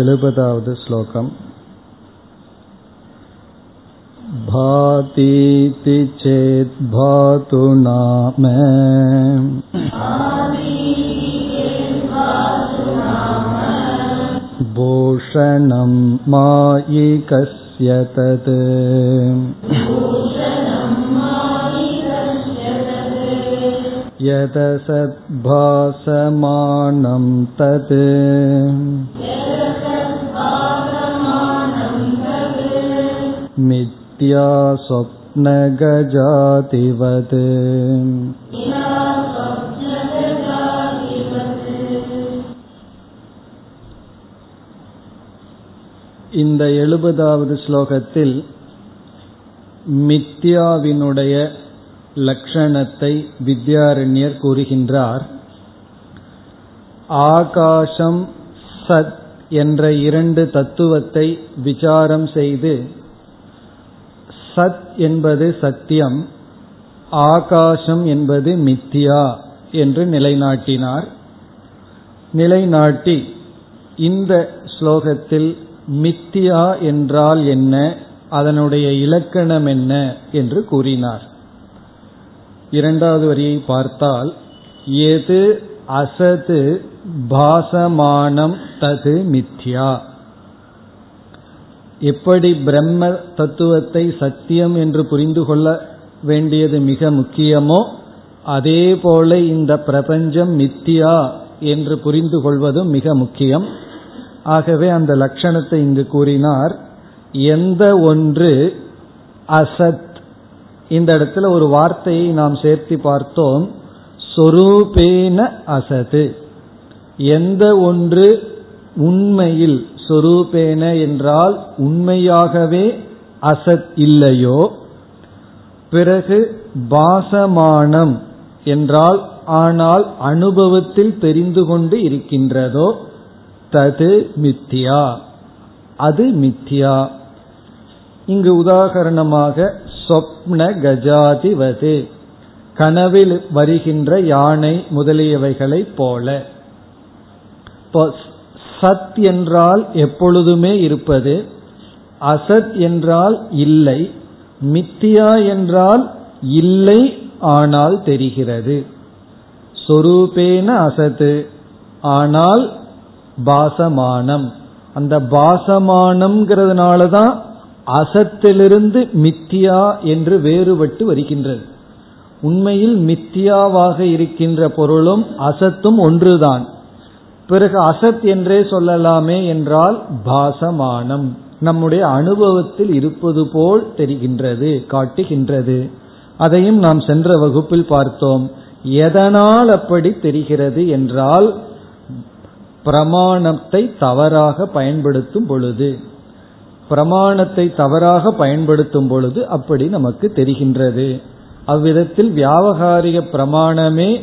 एलुपदावद् श्लोकम् भातीति चेद्भातु नाम भूषणं मायिकस्य तत् यदसद्भासमानं तत् मिथ्या स्वप्नगजातिवत् இந்த எழுபதாவது ஸ்லோகத்தில் மித்யாவினுடைய லட்சணத்தை வித்யாரண்யர் கூறுகின்றார் ஆகாசம் சத் என்ற இரண்டு தத்துவத்தை விசாரம் செய்து சத் என்பது சத்தியம் ஆகாசம் என்பது மித்தியா என்று நிலைநாட்டினார். நிலைநாட்டி இந்த ஸ்லோகத்தில் மித்தியா என்றால் என்ன அதனுடைய இலக்கணம் என்ன என்று கூறினார். இரண்டாவது வரியை பார்த்தால் எது அசது பாசமானம் தது மித்யா எப்படி பிரம்ம தத்துவத்தை சத்தியம் என்று புரிந்து கொள்ள வேண்டியது மிக முக்கியமோ அதே போல இந்த பிரபஞ்சம் மித்தியா என்று புரிந்து கொள்வதும் மிக முக்கியம். ஆகவே அந்த லட்சணத்தை இங்கு கூறினார். எந்த ஒன்று அசத்? இந்த இடத்துல ஒரு வார்த்தையை நாம் சேர்த்து பார்த்தோம். சொரூபேன அசது. எந்த ஒன்று உண்மையில் சொரூபேன என்றால் உண்மையாகவே அசத் இல்லையோ? பிறகு பாசமானம் என்றால் ஆனால் அனுபவத்தில் தெரிந்து கொண்டு இருக்கின்றதோ? தது மித்தியா. அது மித்தியா. இங்கு உதாகரணமாக சொப்ன கஜாதிவது. கனவில் வருகின்ற யானை முதலியவைகளைப் போல. சத் என்றால் எப்பொழுதுமே இருப்பது அசத் என்றால் இல்லை மித்தியா என்றால் இல்லை ஆனால் தெரிகிறது. சொரூபேன அசத்து ஆனால் பாசமானம். அந்த பாசமானம்ங்கிறதுனால தான் அசத்திலிருந்து மித்தியா என்று வேறுபட்டு வருகின்றது. உண்மையில் மித்தியாவாக இருக்கின்ற பொருளும் அசத்தும் ஒன்றுதான். பிறகு அசத் என்றே சொல்லலாமே என்றால் பாசமானம். நம்முடைய அனுபவத்தில் இருப்பது போல் தெரிகின்றது காட்டுகின்றது. அதையும் நாம் சென்ற வகுப்பில் பார்த்தோம். எதனால் அப்படி தெரிகிறது என்றால் பிரமாணத்தை தவறாக பயன்படுத்தும் பொழுது. பிரமாணத்தை தவறாக பயன்படுத்தும் பொழுது அப்படி நமக்கு தெரிகின்றது. அவ்விதத்தில் வியாவகாரிக பிரமாணமே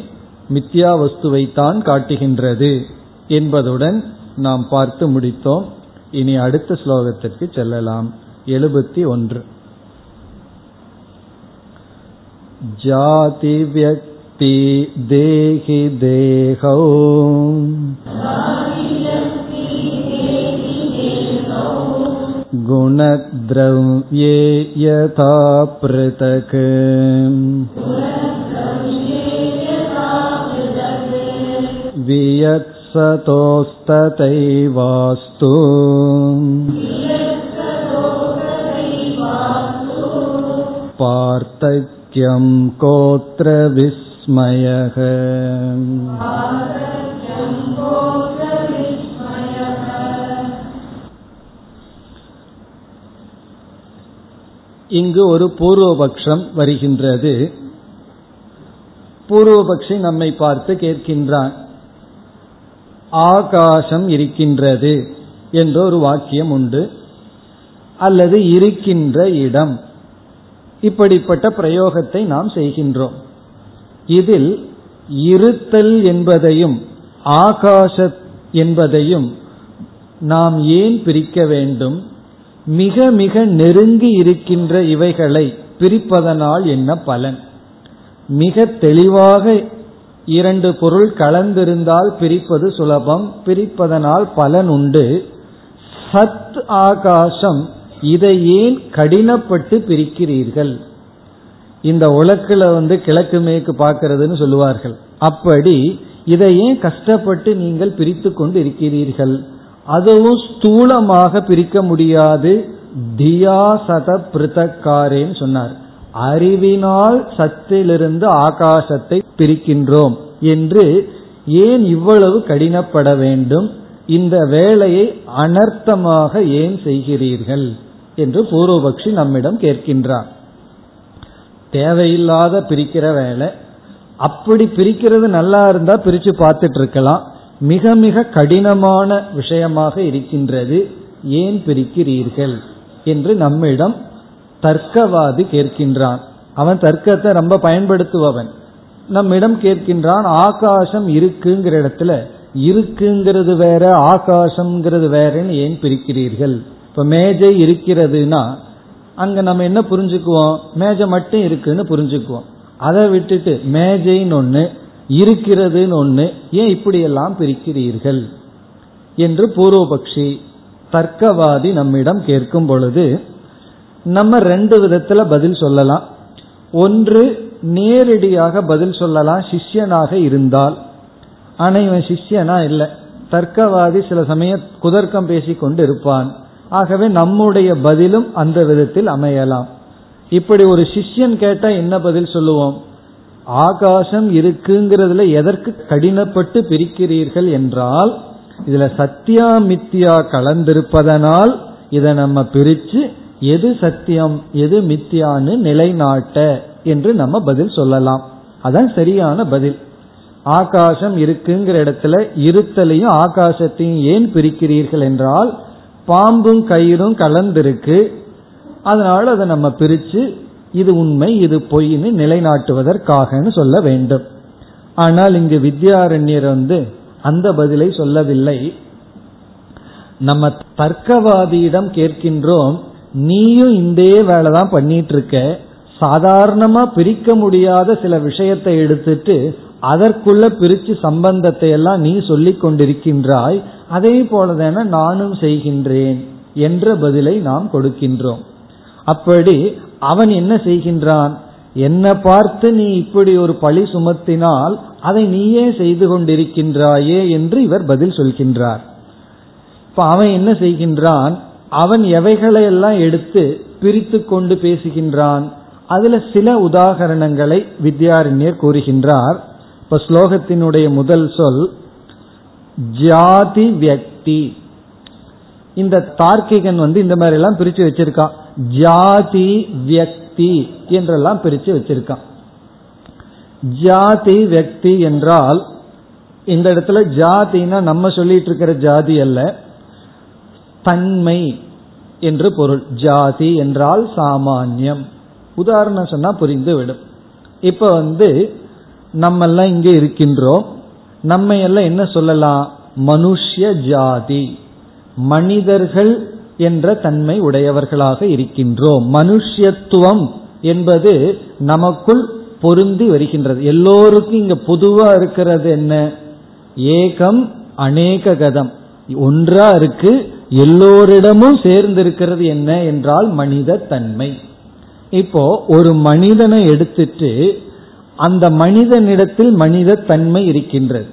மித்யா வஸ்துவைத்தான் காட்டுகின்றது. என்பதுடன் நாம் பார்த்து முடித்தோம் இனி அடுத்த ஸ்லோகத்திற்கு செல்லலாம் எழுபத்தி ஒன்று ஜாதி வியக்தி தேகி தேகோ गुणद्रव्ये यथा पृथक् वियत्सतोस्तथैवास्तु पार्थक्यं कोत्र विस्मयः இங்கு ஒரு பூர்வபக்ஷம் வருகின்றது பூர்வபக்ஷி நம்மை பார்த்து கேட்கின்றான் ஆகாசம் இருக்கின்றது என்ற ஒரு வாக்கியம் உண்டு. அல்லது இருக்கின்ற இடம். இப்படிப்பட்ட பிரயோகத்தை நாம் செய்கின்றோம். இதில் இருத்தல் என்பதையும் ஆகாச என்பதையும் நாம் ஏன் பிரிக்க வேண்டும்? மிக மிக நெருங்கி இருக்கின்ற இவைகளை பிரிப்பதனால் என்ன பலன்? மிக தெளிவாக இரண்டு பொருள் கலந்திருந்தால் பிரிப்பது சுலபம் பிரிப்பதனால் பலன் உண்டு. சத் ஆகாசம் இதை ஏன் கடினப்பட்டு பிரிக்கிறீர்கள்? இந்த உலக்கில் வந்து கிழக்கு மேற்கு பார்க்கறதுன்னு சொல்லுவார்கள். அப்படி இதை ஏன் கஷ்டப்பட்டு நீங்கள் பிரித்து கொண்டு இருக்கிறீர்கள் அதுவும் ஸ்தூலமாக பிரிக்க முடியாது. தியாசத பிருத்தக்காரேன்னு சொன்னார். அறிவினால் சத்திலிருந்து ஆகாசத்தை பிரிக்கின்றோம் என்று ஏன் இவ்வளவு கடினப்பட வேண்டும்? இந்த வேலையை அனர்த்தமாக ஏன் செய்கிறீர்கள்? என்று பூர்வபக்ஷி நம்மிடம் கேட்கின்றார். தேவையில்லாத பிரிக்கிற வேலை. அப்படி பிரிக்கிறது நல்லா இருந்தா பிரிச்சு பார்த்துட்டு இருக்கலாம் மிக மிக கடினமான விஷயமாக இருக்கின்றது. ஏன் பிரிக்கிறீர்கள்? என்று நம்மிடம் தர்க்கவாதி கேட்கின்றான். அவன் தர்க்கத்தை ரொம்ப பயன்படுத்துபவன். நம்மிடம் கேட்கின்றான் ஆகாசம் இருக்குங்கிற இடத்துல இருக்குங்கிறது வேற ஆகாசம்ங்கிறது வேறன்னு ஏன் பிரிக்கிறீர்கள்? இப்ப மேஜை இருக்கிறதுனா அங்க நம்ம என்ன புரிஞ்சுக்குவோம்? மேஜை மட்டும் இருக்குன்னு புரிஞ்சுக்குவோம். அதை விட்டுட்டு மேஜைன்னு ஒண்ணு இருக்கிறதுன்னு ஒண்ணு ஏன் இப்படியெல்லாம் பிரிக்கிறீர்கள்? என்று பூர்வபக்ஷி தர்க்கவாதி நம்மிடம் கேட்கும் பொழுது நம்ம ரெண்டு விதத்துல பதில் சொல்லலாம். ஒன்று நேரடியாக பதில் சொல்லலாம் சிஷ்யனாக இருந்தால். ஆனா இவன் சிஷ்யனா இல்லை. தர்க்கவாதி சில சமயம் குதர்க்கம் பேசி கொண்டு இருப்பான் ஆகவே நம்முடைய பதிலும் அந்த விதத்தில் அமையலாம். இப்படி ஒரு சிஷ்யன் கேட்டா என்ன பதில் சொல்லுவோம்? ஆகாசம் இருக்குங்கிறதுல எதற்கு கடினப்பட்டு பிரிக்கிறீர்கள் என்றால் இதுல சத்தியா மித்தியா கலந்திருப்பதனால் இதை நம்ம பிரிச்சு எது சத்தியம் எது மித்தியான்னு நிலைநாட்ட என்று நம்ம பதில் சொல்லலாம். அதான் சரியான பதில். ஆகாசம் இருக்குங்கிற இடத்துல இருத்தலையும் ஆகாசத்தையும் ஏன் பிரிக்கிறீர்கள் என்றால் பாம்பும் கயிறும் கலந்திருக்கு. அதனால அதை நம்ம பிரிச்சு இது உண்மை இது பொய்ன்னு நிலைநாட்டுவதற்காகன்னு சொல்ல வேண்டும். ஆனால் இங்கு வித்யாரண்யர் வந்து அந்த பதிலை சொல்லவில்லை. நம்ம தர்க்கவாதியிடம் கேட்கின்றோம் நீயும் இந்த வேலை தான் பண்ணிட்டு இருக்க சாதாரணமா பிரிக்க முடியாத சில விஷயத்தை எடுத்துட்டு அதற்குள்ள பிரிச்சு சம்பந்தத்தை எல்லாம் நீ சொல்லிக் கொண்டிருக்கின்றாய். அதே போலதான நானும் செய்கின்றேன் என்ற பதிலை நாம் கொடுக்கின்றோம். அப்படி அவன் என்ன செய்கின்றான்? என்ன பார்த்து நீ இப்படி ஒரு பழி சுமத்தினால் அதை நீயே செய்து கொண்டிருக்கின்றாயே என்று இவர் பதில் சொல்கின்றார். இப்ப அவன் என்ன செய்கின்றான்? அவன் எவைகளை எல்லாம் எடுத்து பிரித்து கொண்டு பேசுகின்றான் அதுல சில உதாகரணங்களை வித்யாரண்யர் கூறுகின்றார். இப்ப ஸ்லோகத்தினுடைய முதல் சொல் ஜாதி வியக்தி. இந்த தார்க்கிகன் வந்து இந்த மாதிரி எல்லாம் பிரிச்சு வச்சிருக்கான். ஜாதி வியக்தி என்றெல்லாம் பிரிச்சு வச்சிருக்கான். ஜாதி வியக்தி என்றால் இந்த இடத்துல ஜாதினா நம்ம சொல்லிட்டு இருக்கிற ஜாதி அல்ல. தன்மை என்று பொருள். ஜாதி என்றால் சாமானியம். உதாரணம் சொன்னா புரிந்து விடும் இப்ப வந்து நம்ம எல்லாம் இங்கே இருக்கின்றோம். நம்ம எல்லாம் என்ன சொல்லலாம்? மனுஷ்ய ஜாதி. மனிதர்கள் என்ற தன்மை உடையவர்களாக இருக்கின்றோம். மனுஷ்யத்துவம் என்பது நமக்குள் பொருந்தி வருகின்றது. எல்லோருக்கும் இங்க பொதுவா இருக்கிறது என்ன? ஏகம் அநேக கதம் ஒன்றா இருக்கு எல்லோரிடமும் சேர்ந்து இருக்கிறது என்ன என்றால் மனித தன்மை இப்போ ஒரு மனிதனை எடுத்துட்டு அந்த மனிதனிடத்தில் மனித தன்மை இருக்கின்றது.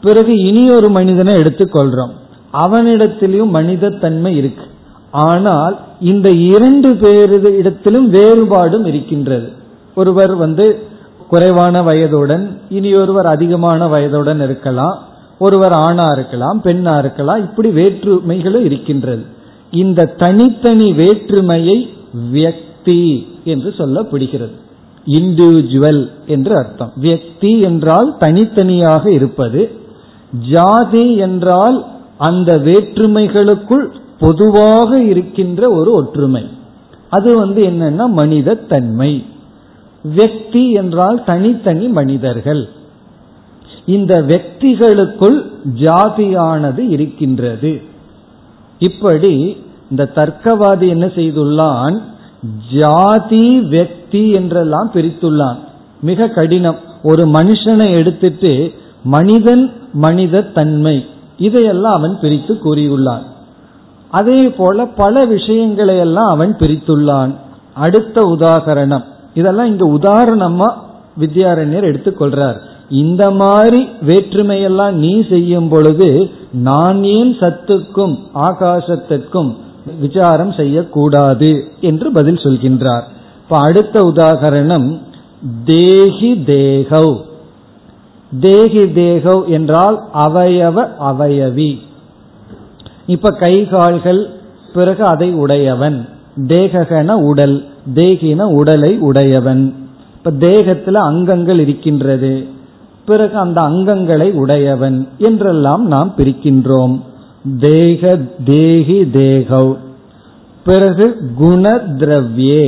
பிறகு இனி ஒரு மனிதனை எடுத்துக்கொள்றோம். அவனிடத்திலும் மனித தன்மை இருக்கு. ஆனால் இந்த இரண்டு பேரிடத்திலும் வேறுபாடும் இருக்கின்றது. ஒருவர் வந்து குறைவான வயதுடன் இனி ஒருவர் அதிகமான வயதுடன் இருக்கலாம். ஒருவர் ஆணா இருக்கலாம் பெண்ணா இருக்கலாம் இப்படி வேற்றுமைகளும் இருக்கின்றது. இந்த தனித்தனி வேற்றுமையை வியக்தி என்று சொல்லப்படுகிறது. இண்டிவிஜுவல் என்று அர்த்தம். வியக்தி என்றால் தனித்தனியாக இருப்பது ஜாதி என்றால் அந்த வேற்றுமைகளுக்குள் பொதுவாக இருக்கின்ற ஒரு ஒற்றுமை. அது வந்து என்னன்னா மனித தன்மை வெக்தி என்றால் தனித்தனி மனிதர்கள். இந்த வெக்திகளுக்குள் ஜாதியானது இருக்கின்றது. இப்படி இந்த தர்க்கவாதி என்ன செய்துள்ளான்? ஜாதி வெக்தி என்றெல்லாம் பிரித்துள்ளான். மிக கடினம். ஒரு மனுஷனை எடுத்துட்டு மனிதன் மனித தன்மை இதையெல்லாம் அவன் பிரித்து கூறியுள்ளான். அதே போல பல விஷயங்களை எல்லாம் அவன் பிரித்துள்ளான். அடுத்த உதாகரணம். இதெல்லாம் இங்க உதாரணமா வித்யாரண்யர் எடுத்துக்கொள்றார் இந்த மாதிரி வேற்றுமையெல்லாம் நீ செய்யும் பொழுது நான் ஏன் சத்துக்கும் ஆகாசத்திற்கும் விசாரம் செய்யக்கூடாது என்று பதில் சொல்கின்றார். இப்ப அடுத்த உதாகரணம் தேகி தேகவ் தேகி தேகவ் என்றால் அவயவ அவயவி. இப்ப கை கால்கள் பிறகு அதை உடையவன். தேகன உடல் தேகின உடலை உடையவன். இப்ப தேகத்துல அங்கங்கள் இருக்கின்றது. பிறகு அந்த அங்கங்களை உடையவன் என்றெல்லாம் நாம் பிரிக்கின்றோம். தேக தேகி தேகவ் பிறகு குண திரவியே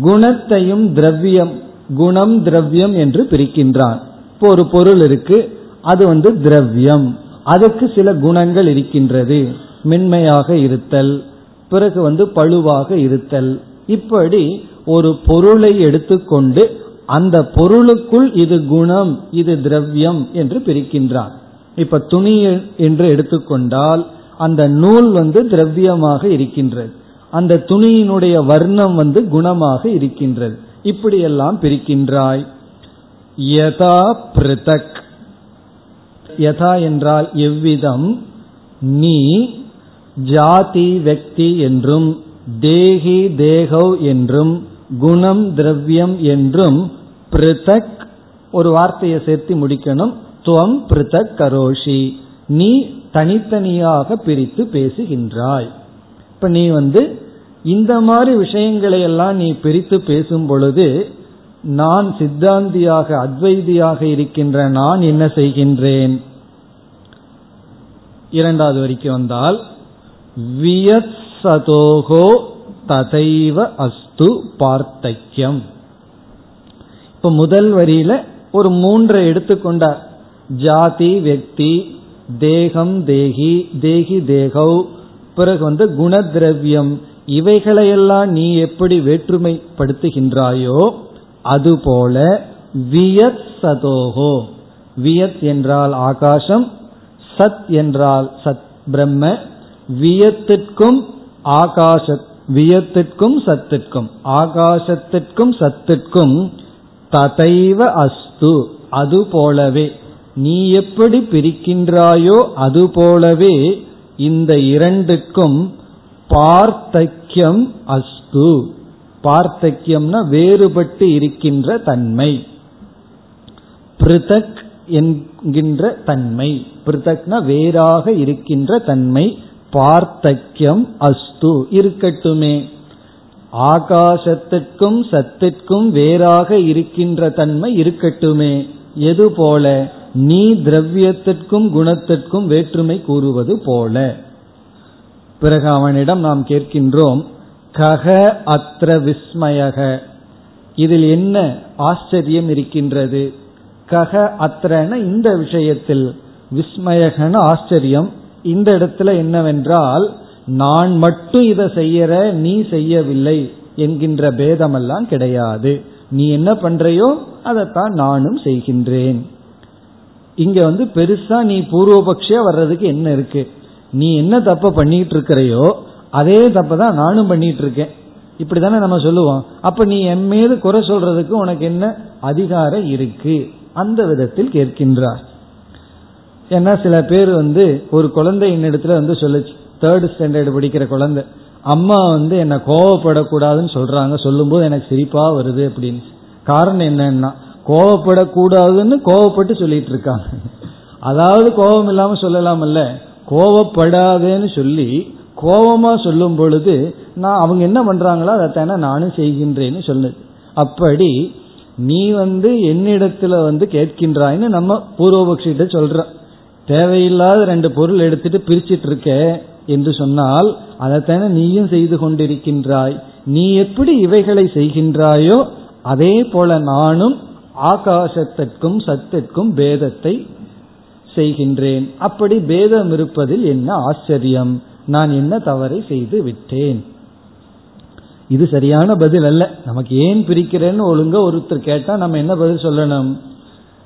குணத்தையும் திரவியம் குணம் திரவியம் என்று பிரிக்கின்றான். இப்போ ஒரு பொருள் இருக்கு அது வந்து திரவியம். அதுக்கு சில குணங்கள் இருக்கின்றது. மென்மையாக இருத்தல் பிறகு வந்து பழுவாக இருத்தல். இப்படி ஒரு பொருளை எடுத்துக்கொண்டு அந்த பொருளுக்குள் இது குணம் இது திரவியம் என்று பிரிக்கின்றான் இப்ப துணி என்று எடுத்துக்கொண்டால் அந்த நூல் வந்து திரவியமாக இருக்கின்றது. அந்த துணியினுடைய வர்ணம் வந்து குணமாக இருக்கின்றது. இப்படியெல்லாம் பிரிக்கின்றாய். யதா பிருதக். யதா என்றால் எவ்விதம்? நீ ஜாதி வெக்தி என்றும் தேகி தேகவ் என்றும் குணம் திரவியம் என்றும் பிருதக் ஒரு வார்த்தையை சேர்த்து முடிக்கணும். துவம் பிருதக் கரோஷி நீ தனித்தனியாக பிரித்து பேசுகின்றாய். இப்ப நீ வந்து இந்த மாதிரி விஷயங்களை எல்லாம் நீ பிரித்து பேசும் பொழுது நான் சித்தாந்தியாக அத்வைதியாக இருக்கின்ற நான் என்ன செய்கின்றேன்? இரண்டாவது வரைக்கும் வந்தால் வியத் சதோகோ ததைவ அஸ்து பார்த்தைக்கியம். இப்ப முதல் வரியில ஒரு மூன்றை எடுத்துக்கொண்டார். ஜாதி வெக்தி தேகம் தேகி தேகி தேகவ் பிறகு வந்து குணதிரவியம். இவைகளையெல்லாம் நீ எப்படி வேற்றுமைப்படுத்துகின்றாயோ அதுபோல வியத் சதோகோ. வியத் என்றால் ஆகாசம் சத் என்றால் சத் பிரம்ம. வியத்திற்கும் ஆகாச வியத்திற்கும் சத்திற்கும் ஆகாசத்திற்கும் சத்திற்கும் ததைவ அஸ்து அது போலவே. நீ எப்படி பிரிக்கின்றாயோ அது போலவே இந்த இரண்டுக்கும் பார்த்தக்கியம் அஸ்து. பார்த்தக்கியம்னா வேறுபட்டு இருக்கின்ற தன்மை. பிருதக் என்கின்ற தன்மை. பிருதக்னா வேறாக இருக்கின்ற தன்மை. பார்த்தக்கியம் அஸ்து இருக்கட்டுமே. ஆகாசத்திற்கும் சத்திற்கும் வேறாக இருக்கின்ற தன்மை இருக்கட்டுமே. எது போல? நீ திரவியத்திற்கும் குணத்திற்கும் வேற்றுமை கூறுவது போல. பிறகு அவனிடம் நாம் கேட்கின்றோம் கக அத்திர விஸ்மயக. இதில் என்ன ஆச்சரியம் இருக்கின்றது? கக அத்திரன இந்த விஷயத்தில் விஸ்மயகன ஆச்சரியம் இந்த இடத்துல என்னவென்றால் நான் மட்டும் இதை செய்யற நீ செய்யவில்லை என்கின்ற பேதமெல்லாம் கிடையாது. நீ என்ன பண்றையோ அதைத்தான் நானும் செய்கின்றேன். இங்க வந்து பெருசா நீ பூர்வபக்ஷியா வர்றதுக்கு என்ன இருக்கு? நீ என்ன தப்ப பண்ணிட்டு இருக்கிறையோ அதே தப்ப தான் நானும் பண்ணிட்டு இருக்கேன் இப்படிதானே நம்ம சொல்லுவோம். அப்ப நீ என் மீது குறை சொல்றதுக்கு உனக்கு என்ன அதிகாரம் இருக்கு? அந்த விதத்தில் கேட்கின்றார். ஏன்னா சில பேர் வந்து ஒரு குழந்தை என்னிடத்துல வந்து சொல்லுச்சு. தேர்ட் ஸ்டாண்டர்டு படிக்கிற குழந்தை. அம்மா வந்து என்ன கோவப்படக்கூடாதுன்னு சொல்றாங்க. சொல்லும்போது எனக்கு சிரிப்பா வருது அப்படின்னு. காரணம் என்னன்னா கோவப்படக்கூடாதுன்னு கோவப்பட்டு சொல்லிட்டு இருக்காங்க. அதாவது கோபம் இல்லாம சொல்லலாமல்ல. கோவப்படாதேன்னு சொல்லி கோபமா சொல்லும் பொழுது நான் அவங்க என்ன பண்றாங்களோ அதைத்தானே நானும் செய்கின்றேன்னு சொல்லுது. அப்படி நீ வந்து என்னிடத்துல வந்து கேட்கின்றாய்ன்னு நம்ம பூர்வபக்ஷிட்ட சொல்ற தேவையில்லாத ரெண்டு பொருள் எடுத்துட்டு பிரிச்சிட்டு இருக்க என்று சொன்னால் அதைத்தானே நீயும் செய்து கொண்டிருக்கின்றாய். நீ எப்படி இவைகளை செய்கின்றாயோ அதே போல நானும் ஆகாசத்திற்கும் சத்திற்கும் பேதத்தை செய்கின்றேன். அப்படி பேதம் இருப்பதில் என்ன ஆச்சரியம்? நான் என்ன தவறை செய்து விட்டேன்? இது சரியான பதில் அல்ல. நமக்கு ஏன் பிரிக்கிறேன்னு ஒழுங்கா ஒருத்தர் கேட்டா நம்ம என்ன பதில் சொல்லணும்?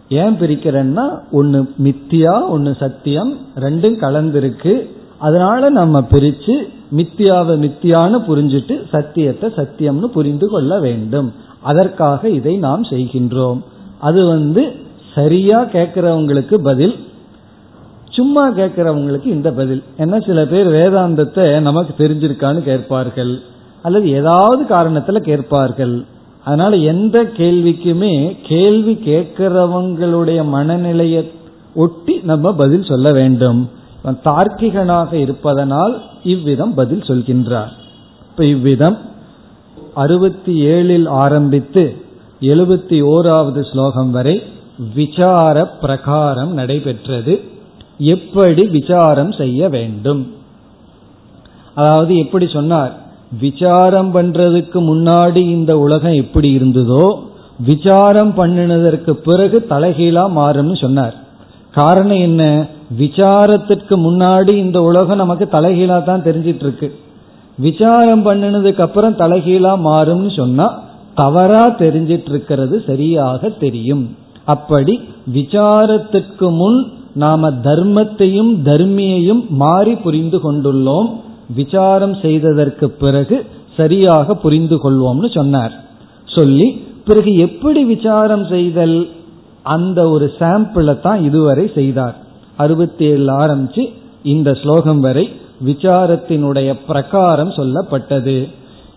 ஏன் பிரிக்கிறேன்னா ஒன்னு மித்தியா ஒன்னு சத்தியம் ரெண்டும் கலந்திருக்கு. அதனால நம்ம பிரிச்சு மித்தியாவை மித்தியான்னு புரிஞ்சிட்டு சத்தியத்தை சத்தியம்னு புரிந்து கொள்ள வேண்டும். அதற்காக இதை நாம் செய்கின்றோம். அது வந்து சரியா கேட்கிறவங்களுக்கு பதில் சும்மா கேட்கிறவங்களுக்கு இந்த பதில். ஏன்னா சில பேர் வேதாந்தத்தை நமக்கு தெரிஞ்சிருக்கான்னு கேட்பார்கள். அல்லது ஏதாவது காரணத்துல கேட்பார்கள். அதனால எந்த கேள்விக்குமே கேள்வி கேட்கிறவங்களுடைய மனநிலையை ஒட்டி நம்ம பதில் சொல்ல வேண்டும். தார்க்கிகனாக இருப்பதனால் இவ்விதம் பதில் சொல்கின்றார். இப்ப இவ்விதம் அறுபத்தி ஏழில் ஆரம்பித்து எழுபத்தி ஓராவது ஸ்லோகம் வரை விசார பிரகாரம் நடைபெற்றது. எப்படி விசாரம் செய்ய வேண்டும்? அதாவது எப்படி சொன்னார்? விசாரம் பண்றதுக்கு முன்னாடி இந்த உலகம் எப்படி இருந்ததோ விசாரம் பண்ணினதற்கு பிறகு தலைகீழா மாறும்னு சொன்னார். காரணம் என்ன? விசாரத்திற்கு முன்னாடி இந்த உலகம் நமக்கு தலைகீழா தான் தெரிஞ்சிட்டு இருக்கு விசாரம் பண்ணினதுக்கு அப்புறம் தலைகீழா மாறும்னு சொன்னா தவறா தெரிஞ்சிட்டு இருக்கிறது சரியாக தெரியும். அப்படி விசாரத்திற்கு முன் நாம தர்மத்தையும் தர்மியையும் மாறி புரிந்து கொண்டுள்ளோம். விசாரம் செய்ததற்கு பிறகு சரியாக புரிந்து கொள்வோம்னு சொன்னார். சொல்லி பிறகு எப்படி விசாரம் செய்தல் அந்த ஒரு சாம்பிளை தான் இதுவரை செய்தார். அறுபத்தி ஏழு ஆரம்பிச்சு இந்த ஸ்லோகம் வரை விசாரத்தினுடைய பிரகாரம் சொல்லப்பட்டது.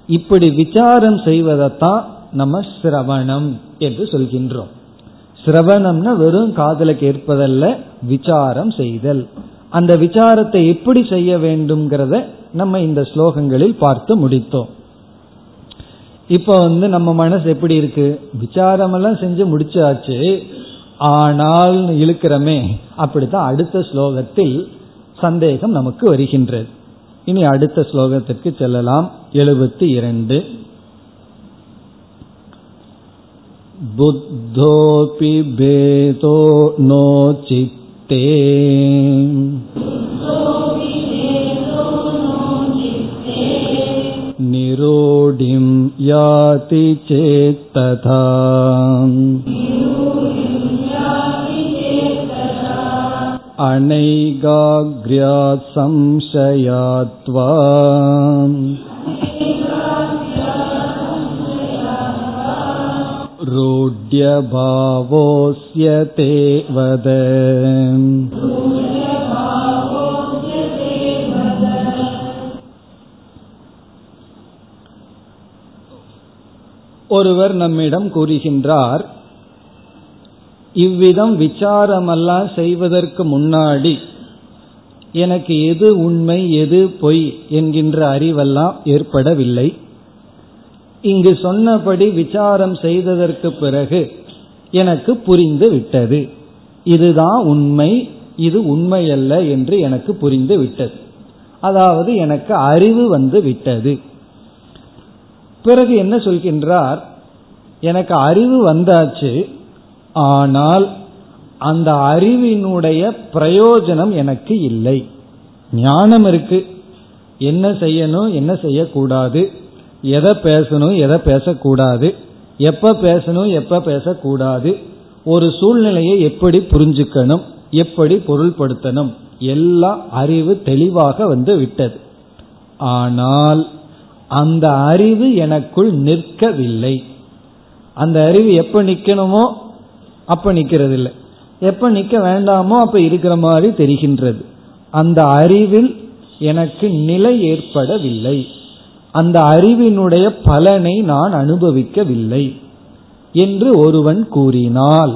இப்படி விசாரம் செய்வதைத்தான் நம்ம சிரவணம் என்று சொல்கின்றோம். சிரவணம்னா வெறும் காதல கேட்பதல்ல விசாரம் செய்தல். அந்த விசாரத்தை எப்படி செய்ய வேண்டும்ங்கிறத நம்ம இந்த ஸ்லோகங்களில் பார்த்து முடித்தோம். இப்ப வந்து நம்ம மனசு எப்படி இருக்கு? விசாரம் எல்லாம் செஞ்சு முடிச்சாச்சு. ஆனால் இழுக்கிறமே அப்படித்தான் அடுத்த ஸ்லோகத்தில் சந்தேகம் நமக்கு வருகின்றது இனி அடுத்த ஸ்லோகத்திற்கு செல்லலாம் எழுபத்தி இரண்டு बुद्धोऽपि भेदो नो चित्ते निरूढिं याति चेत्तथा अनैगाग्र्यात् संशयात्वा रूढ्यभावोऽस्य ते वद ஒருவர் நம்மிடம் கூறுகின்றார் இவ்விதம் விசாரமெல்லாம் செய்வதற்கு முன்னாடி எனக்கு எது உண்மை எது பொய் என்கின்ற அறிவெல்லாம் ஏற்படவில்லை. இங்கு சொன்னபடி விசாரம் செய்ததற்கு பிறகு எனக்கு புரிந்து விட்டது. இதுதான் உண்மை இது உண்மையல்ல என்று எனக்கு புரிந்து விட்டது. அதாவது எனக்கு அறிவு வந்து விட்டது. பிறகு என்ன சொல்கின்றார்? எனக்கு அறிவு வந்தாச்சு. ஆனால் அந்த அறிவினுடைய பிரயோஜனம் எனக்கு இல்லை. ஞானம் இருக்கு. என்ன செய்யணும் என்ன செய்யக்கூடாது? எதை பேசணும் எதை பேசக்கூடாது? எப்ப பேசணும் எப்ப பேசக்கூடாது? ஒரு சூழ்நிலையை எப்படி புரிஞ்சுக்கணும் எப்படி பொருள்படுத்தணும்? எல்லா அறிவு தெளிவாக வந்து விட்டது. ஆனால் அந்த அறிவு எனக்குள் நிற்கவில்லை. அந்த அறிவு எப்ப நிக்கணுமோ அப்ப நிக்கிறது இல்லை எப்ப நிக்க வேண்டாமோ அப்ப இருக்கிற மாதிரி தெரிகின்றது. அந்த அறிவில் எனக்கு நிலை ஏற்படவில்லை. அந்த அறிவினுடைய பலனை நான் அனுபவிக்கவில்லை என்று ஒருவன் கூறினால்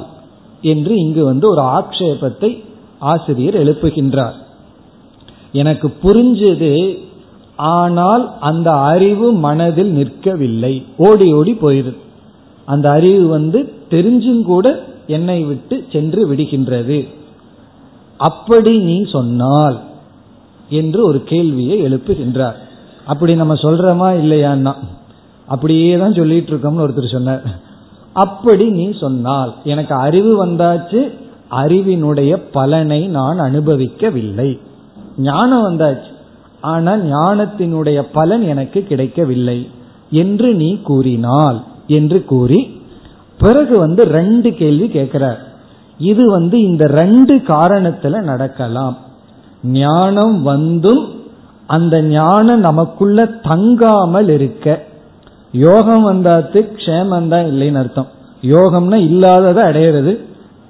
என்று இங்கு வந்து ஒரு ஆக்ஷேபத்தை ஆசிரியர் எழுப்புகின்றார். எனக்கு புரிஞ்சது ஆனால் அந்த அறிவு மனதில் நிற்கவில்லை. ஓடி ஓடி போயிருது. அந்த அறிவு வந்து தெரிஞ்சும் கூட என்னை விட்டு சென்று விடுகின்றது. அப்படி நீ சொன்னால் என்று ஒரு கேள்வியை எழுப்புகின்றார். அப்படி நம்ம சொல்றோமா இல்லையான்னா? அப்படியே தான் சொல்லிட்டு இருக்கோம்னு ஒருத்தர் சொன்னார். அப்படி நீ சொன்னால் எனக்கு அறிவு வந்தாச்சு அறிவினுடைய பலனை நான் அனுபவிக்கவில்லை. ஞானம் வந்தாச்சு ஆனால் ஞானத்தினுடைய பலன் எனக்கு கிடைக்கவில்லை என்று நீ கூறினால் என்று கூறி பிறகு வந்து ரெண்டு கேள்வி கேட்கிறார். இது வந்து இந்த ரெண்டு காரணத்துல நடக்கலாம். ஞானம் வந்தும் அந்த ஞானம் நமக்குள்ள தங்காமல் இருக்க. யோகம் வந்தாத்து க்ஷேமம் தான் இல்லைன்னு அர்த்தம். யோகம்னா இல்லாததை அடையிறது.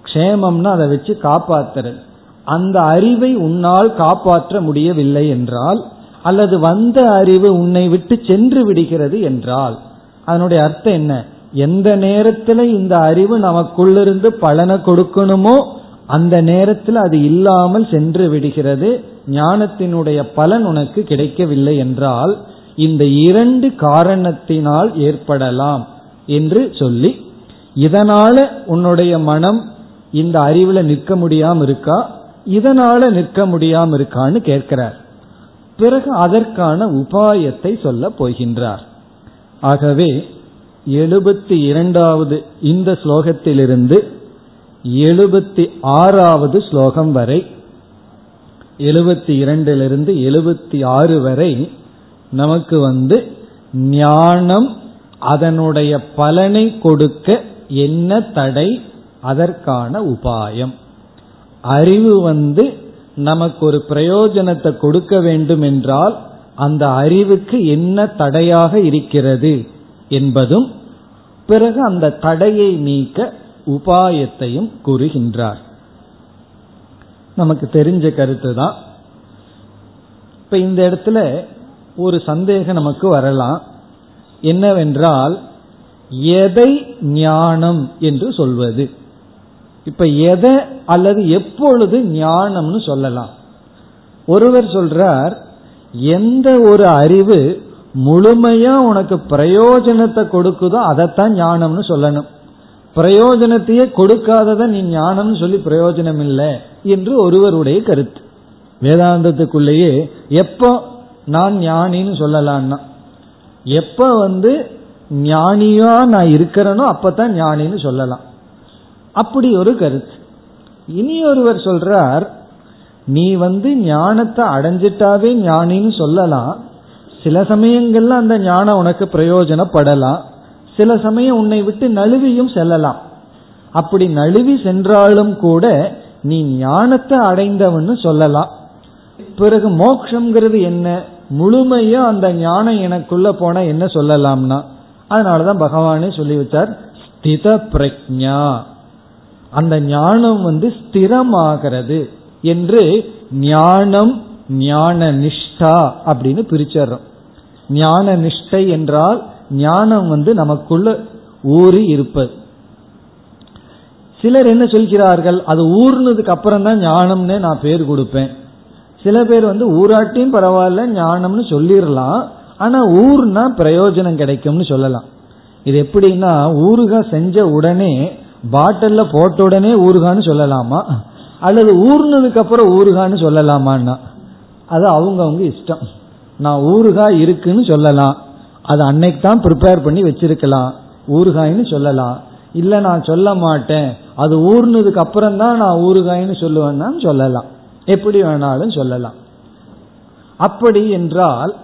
க்ஷேமம்னா அதை வச்சு காப்பாத்துறது. அந்த அறிவை உன்னால் காப்பாற்ற முடியவில்லை என்றால் அல்லது வந்த அறிவு உன்னை விட்டு சென்று விடுகிறது என்றால் அதனுடைய அர்த்தம் என்ன? எந்த நேரத்தில் இந்த அறிவு நமக்குள்ளிருந்து பலனை கொடுக்கணுமோ அந்த நேரத்தில் அது இல்லாமல் சென்று விடுகிறது. ஞானத்தினுடைய பலன் உனக்கு கிடைக்கவில்லை என்றால் இந்த இரண்டு காரணத்தினால் ஏற்படலாம் என்று சொல்லி இதனால உன்னுடைய மனம் இந்த அறிவுல நிற்க முடியாம இருக்கா? இதனால நிற்க முடியாம இருக்கான்னு கேட்கிறார். பிறகு அதற்கான உபாயத்தை சொல்ல போகின்றார். ஆகவே எழுபத்தி இரண்டாவது இந்த ஸ்லோகத்திலிருந்து எழுபத்தி ஆறாவது ஸ்லோகம் வரை எழுபத்தி இரண்டிலிருந்து எழுபத்தி ஆறு வரை நமக்கு வந்து ஞானம் அதனுடைய பலனை கொடுக்க என்ன தடை? அதற்கான உபாயம். அறிவு வந்து நமக்கு ஒரு பிரயோஜனத்தை கொடுக்க வேண்டும் என்றால் அந்த அறிவுக்கு என்ன தடையாக இருக்கிறது? என்பதும் பிறகு அந்த தடையை நீக்க உபாயத்தையும் கூறுகின்றார். நமக்கு தெரிஞ்ச கருத்து தான். இப்ப இந்த இடத்துல ஒரு சந்தேகம் நமக்கு வரலாம். என்னவென்றால் எதை ஞானம் என்று சொல்வது? இப்ப எதை அல்லது எப்பொழுது ஞானம்னு சொல்லலாம். ஒருவர் சொல்றார் எந்த ஒரு அறிவு முழுமையா உனக்கு பிரயோஜனத்தை கொடுக்குதோ அதைத்தான் ஞானம்னு சொல்லணும். பிரயோஜனத்தையே கொடுக்காததை நீ ஞானம்னு சொல்லி பிரயோஜனம் இல்லை என்று ஒருவருடைய கருத்து. வேதாந்தத்துக்குள்ளேயே எப்போ நான் ஞானின்னு சொல்லலான்னா எப்ப வந்து ஞானியா நான் இருக்கிறேனோ அப்பதான் ஞானின்னு சொல்லலாம். அப்படி ஒரு கருத்து. இனி ஒருவர் சொல்றார் நீ வந்து ஞானத்தை அடைஞ்சிட்டாவே ஞானின்னு சொல்லலாம் சில சமயங்கள்ல அந்த ஞானம் உனக்கு பிரயோஜனப்படலாம். சில சமயம் உன்னை விட்டு நழுவியும் செல்லலாம். அப்படி நழுவி சென்றாலும் கூட நீ ஞானத்தை அடைந்தவன்னு சொல்லலாம். பிறகு மோக்ஷங்கிறது என்ன? முழுமையா அந்த ஞானம் எனக்குள்ள போனா என்ன சொல்லலாம்னா? அதனாலதான் பகவானே சொல்லி ஸ்தித பிரஜா அந்த ஞானம் வந்து ஸ்திரமாகிறது என்று ஞானம் ஞான நிஷ்டா அப்படின்னு பிரிச்சர்றோம். ஞான நிஷ்டை என்றால் ஞானம் வந்து நமக்குள்ள ஊறி இருப்பது. சிலர் என்ன சொல்கிறார்கள் அது ஊர்னதுக்கு அப்புறம் தான் ஞானம்னே நான் பேர் கொடுப்பேன். சில பேர் வந்து ஊராட்டியும் பரவாயில்ல ஞானம்னு சொல்லிடலாம். ஆனா ஊர்னா பிரயோஜனம் கிடைக்கும்னு சொல்லலாம். இது எப்படின்னா ஊருகா செஞ்ச உடனே பாட்டில்ல போட்ட உடனே ஊருகான்னு சொல்லலாமா? அல்லது ஊர்னதுக்கு அப்புறம் ஊருகான்னு சொல்லலாமான்னா? அது அவங்கவுங்க இஷ்டம். நான் ஊறுகாய் இருக்குன்னு சொல்லலாம். அது அன்னைக்கு தான் ப்ரிப்பேர் பண்ணி வச்சிருக்கலாம். ஊறுகாய்னு சொல்லலாம். இல்ல நான் சொல்ல மாட்டேன். அது ஊர்னதுக்கு அப்புறம் தான் நான் ஊறுகாய்ன்னு சொல்லுவேன்னா சொல்லலாம். எப்படி வேணாலும் சொல்லலாம். அப்படி என்றால்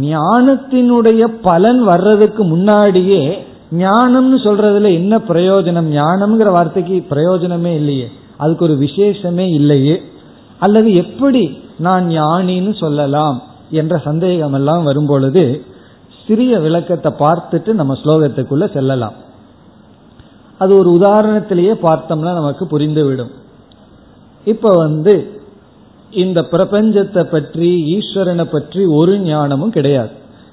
ஞானத்தினுடைய பலன் வர்றதுக்கு முன்னாடியே ஞானம்னு சொல்றதுல என்ன பிரயோஜனம்? ஞானம்ங்கிற வார்த்தைக்கு பிரயோஜனமே இல்லையே. அதுக்கு ஒரு விசேஷமே இல்லையே. அல்லது எப்படி நான் ஞானின்னு சொல்லலாம்? என்ற சந்தேகம் எல்லாம் வரும்பொழுது சிறிய விளக்கத்தை பார்த்துட்டு நம்ம ஸ்லோகத்துக்குள்ள செல்லலாம். அது ஒரு உதாரணத்திலேயே பார்த்தோம்னா நமக்கு புரிந்துவிடும். இப்ப வந்து இந்த பிரபஞ்சத்தை பற்றி ஈஸ்வரனை பற்றி ஒரு ஞானமும் கிடையாது.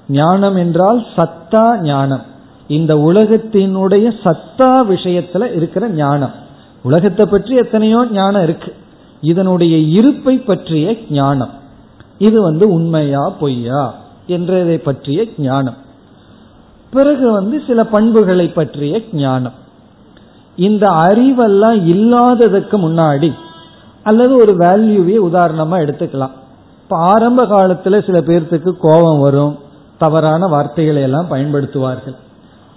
ஞானம் என்றால் சத்தா ஞானம். இந்த உலகத்தினுடைய சத்தா விஷயத்துல இருக்கிற ஞானம். உலகத்தை பற்றி எத்தனையோ ஞானம் இருக்கு. இதனுடைய இருப்பை பற்றிய ஞானம். இது வந்து உண்மையா பொய்யா என்றதை பற்றிய ஞானம். பிறகு வந்து சில பண்புகளை பற்றிய ஞானம். இந்த அறிவெல்லாம் இல்லாததுக்கு முன்னாடி அல்லது ஒரு வேல்யூவே உதாரணமா எடுத்துக்கலாம். இப்ப ஆரம்ப காலத்துல சில பேர்த்துக்கு கோபம் வரும் தவறான வார்த்தைகளை எல்லாம் பயன்படுத்துவார்கள்.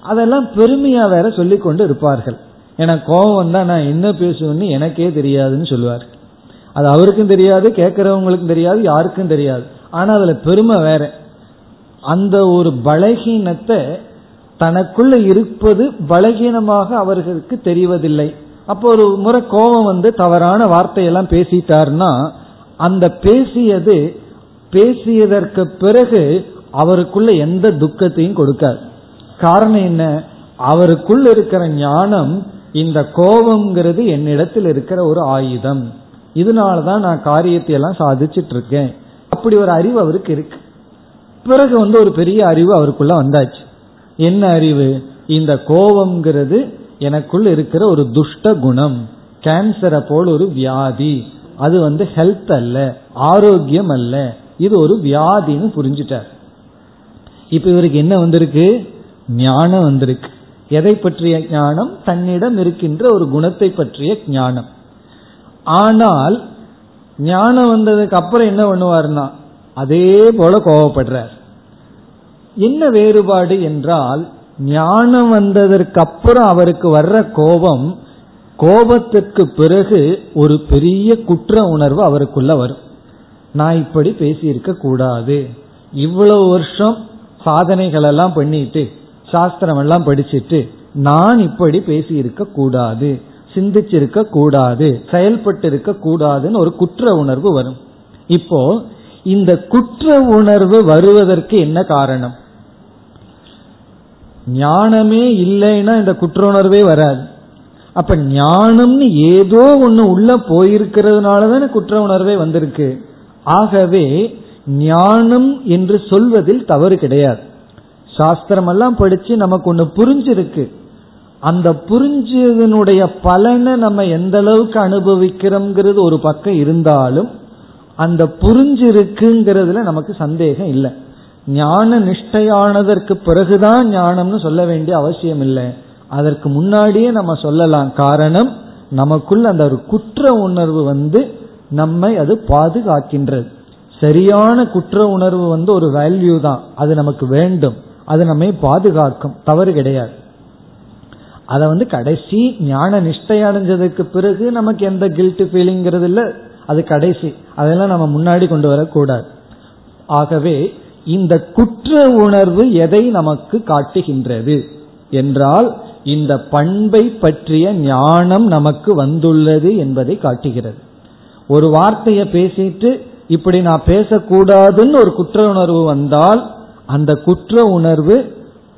அதெல்லாம் பெருமையா வேற சொல்லி கொண்டு இருப்பார்கள். ஏன்னா கோபம் வந்தா நான் என்ன பேசுவேன்னு எனக்கே தெரியாதுன்னு சொல்லுவார் அது அவருக்கும் தெரியாது கேட்கறவங்களுக்கும் தெரியாது யாருக்கும் தெரியாது. ஆனா அதுல பெருமை வேற. அந்த ஒரு பலகீனத்தை தனக்குள்ள இருப்பது பலகீனமாக அவர்களுக்கு தெரிவதில்லை. அப்போ ஒரு முறை கோபம் வந்து தவறான வார்த்தையெல்லாம் பேசிட்டார்னா அந்த பேசியது பேசியதற்கு பிறகு அவருக்குள்ள எந்த துக்கத்தையும் கொடுக்காது. காரணம் என்ன? அவருக்குள் இருக்கிற ஞானம் இந்த கோபம்ங்கிறது என்னிடத்தில் இருக்கிற ஒரு ஆயுதம். இதனாலதான் நான் காரியத்தை எல்லாம் சாதிச்சிட்டு இருக்கேன் அப்படி ஒரு அறிவு அவருக்கு இருக்கு. பிறகு வந்து ஒரு பெரிய அறிவு அவருக்குள்ள வந்தாச்சு. என்ன அறிவு? இந்த கோபம்ங்கிறது எனக்குள் இருக்கிற ஒரு துஷ்ட குணம். கேன்சரை போல் ஒரு வியாதி. அது வந்து ஹெல்த் அல்ல ஆரோக்கியம் அல்ல. இது ஒரு வியாதின்னு புரிஞ்சிட்டார். இப்ப இவருக்கு என்ன வந்திருக்கு? ஞானம் வந்திருக்கு. எதை பற்றிய ஞானம்? தன்னிடம் இருக்கின்ற ஒரு குணத்தை பற்றிய ஞானம். ஆனால் ஞானம் வந்ததுக்கு அப்புறம் என்ன பண்ணுவார்னா அதே போல கோவப்படுறார். என்ன வேறுபாடு என்றால் ஞானம் வந்ததற்கு அப்புறம் அவருக்கு வர்ற கோபம் கோபத்திற்கு பிறகு ஒரு பெரிய குற்ற உணர்வு அவருக்குள்ள வரும். நான் இப்படி பேசியிருக்க கூடாது. இவ்வளவு வருஷம் சாதனைகள் எல்லாம் பண்ணிட்டு சாஸ்திரம் எல்லாம் படிச்சுட்டு நான் இப்படி பேசியிருக்க கூடாது. சிந்திச்சிருக்க கூடாது செயல்பட்டு இருக்க கூடாதுன்னு ஒரு குற்ற உணர்வு வரும். இப்போ இந்த குற்ற உணர்வு வருவதற்கு என்ன காரணம்? ஞானமே இல்லைன்னா இந்த குற்ற உணர்வே வராது. அப்ப ஞானம்னு ஏதோ ஒண்ணு உள்ள போயிருக்கிறதுனால தானே குற்ற உணர்வே வந்திருக்கு. ஆகவே ஞானம் என்று சொல்வதில் தவறு கிடையாது. சாஸ்திரம் எல்லாம் படிச்சு நமக்கு ஒண்ணு புரிஞ்சிருக்கு. அந்த புரிஞ்சதனுடைய பலனை நம்ம எந்த அளவுக்கு அனுபவிக்கிறோம்ங்கிறது ஒரு பக்கம் இருந்தாலும் அந்த புரிஞ்சிருக்குங்கிறதுல நமக்கு சந்தேகம் இல்லை. ஞான நிஷ்டையானதற்கு பிறகுதான் ஞானம்னு சொல்ல வேண்டிய அவசியம் இல்லை. அதற்கு முன்னாடியே நம்ம சொல்லலாம். காரணம் நமக்குள்ள அந்த ஒரு குற்ற உணர்வு வந்து நம்மை அது பாதுகாக்கின்றது. சரியான குற்ற உணர்வு வந்து ஒரு வேல்யூ தான். அது நமக்கு வேண்டும். அது நம்மை பாதுகாக்கும். தவறு கிடையாது. அதை வந்து கடைசி ஞான நிஷ்டை அடைஞ்சதுக்கு பிறகு நமக்கு எந்த கில்ட் ஃபீலிங்கிறது இல்லை. அது கடைசி. அதெல்லாம் நம்ம முன்னாடி கொண்டு வரக்கூடாது. ஆகவே இந்த குற்ற உணர்வு எதை நமக்கு காட்டுகின்றது என்றால் இந்த பண்பை பற்றிய ஞானம் நமக்கு வந்துள்ளது என்பதை காட்டுகிறது. ஒரு வார்த்தையை பேசிட்டு இப்படி நான் பேசக்கூடாதுன்னு ஒரு குற்ற உணர்வு வந்தால் அந்த குற்ற உணர்வு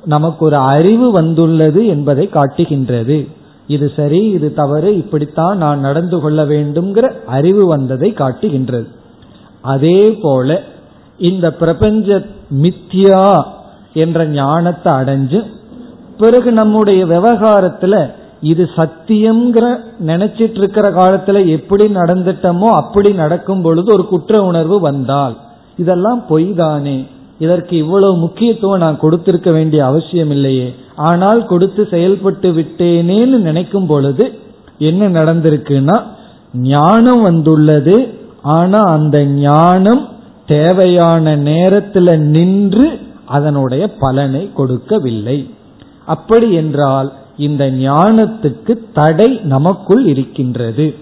நமக்கு ஒரு அறிவு வந்துள்ளது என்பதை காட்டுகின்றது. இது சரி இது தவறு இப்படித்தான் நான் நடந்து கொள்ள வேண்டும்ங்கிற அறிவு வந்ததை காட்டுகின்றது. அதே போல இந்த பிரபஞ்ச மித்யா என்ற ஞானத்தை அடைஞ்சு பிறகு நம்முடைய விவகாரத்துல இது சத்தியம்ங்கிற நினைச்சிட்டு இருக்கிற காலத்துல எப்படி நடந்துட்டோமோ அப்படி நடக்கும் பொழுது ஒரு குற்ற உணர்வு வந்தால் இதெல்லாம் பொய் தானே இதற்கு இவ்வளவு முக்கியத்துவம் நான் கொடுத்திருக்க வேண்டிய அவசியம் இல்லையே. ஆனால் கொடுத்து செயல்பட்டு விட்டேனேன்னு நினைக்கும் பொழுது என்ன நடந்திருக்குன்னா ஞானம் வந்துள்ளது. ஆனா அந்த ஞானம் தேவையான நேரத்தில் நின்று அதனுடைய பலனை கொடுக்கவில்லை. அப்படி என்றால் இந்த ஞானத்துக்கு தடை நமக்குள் இருக்கின்றது.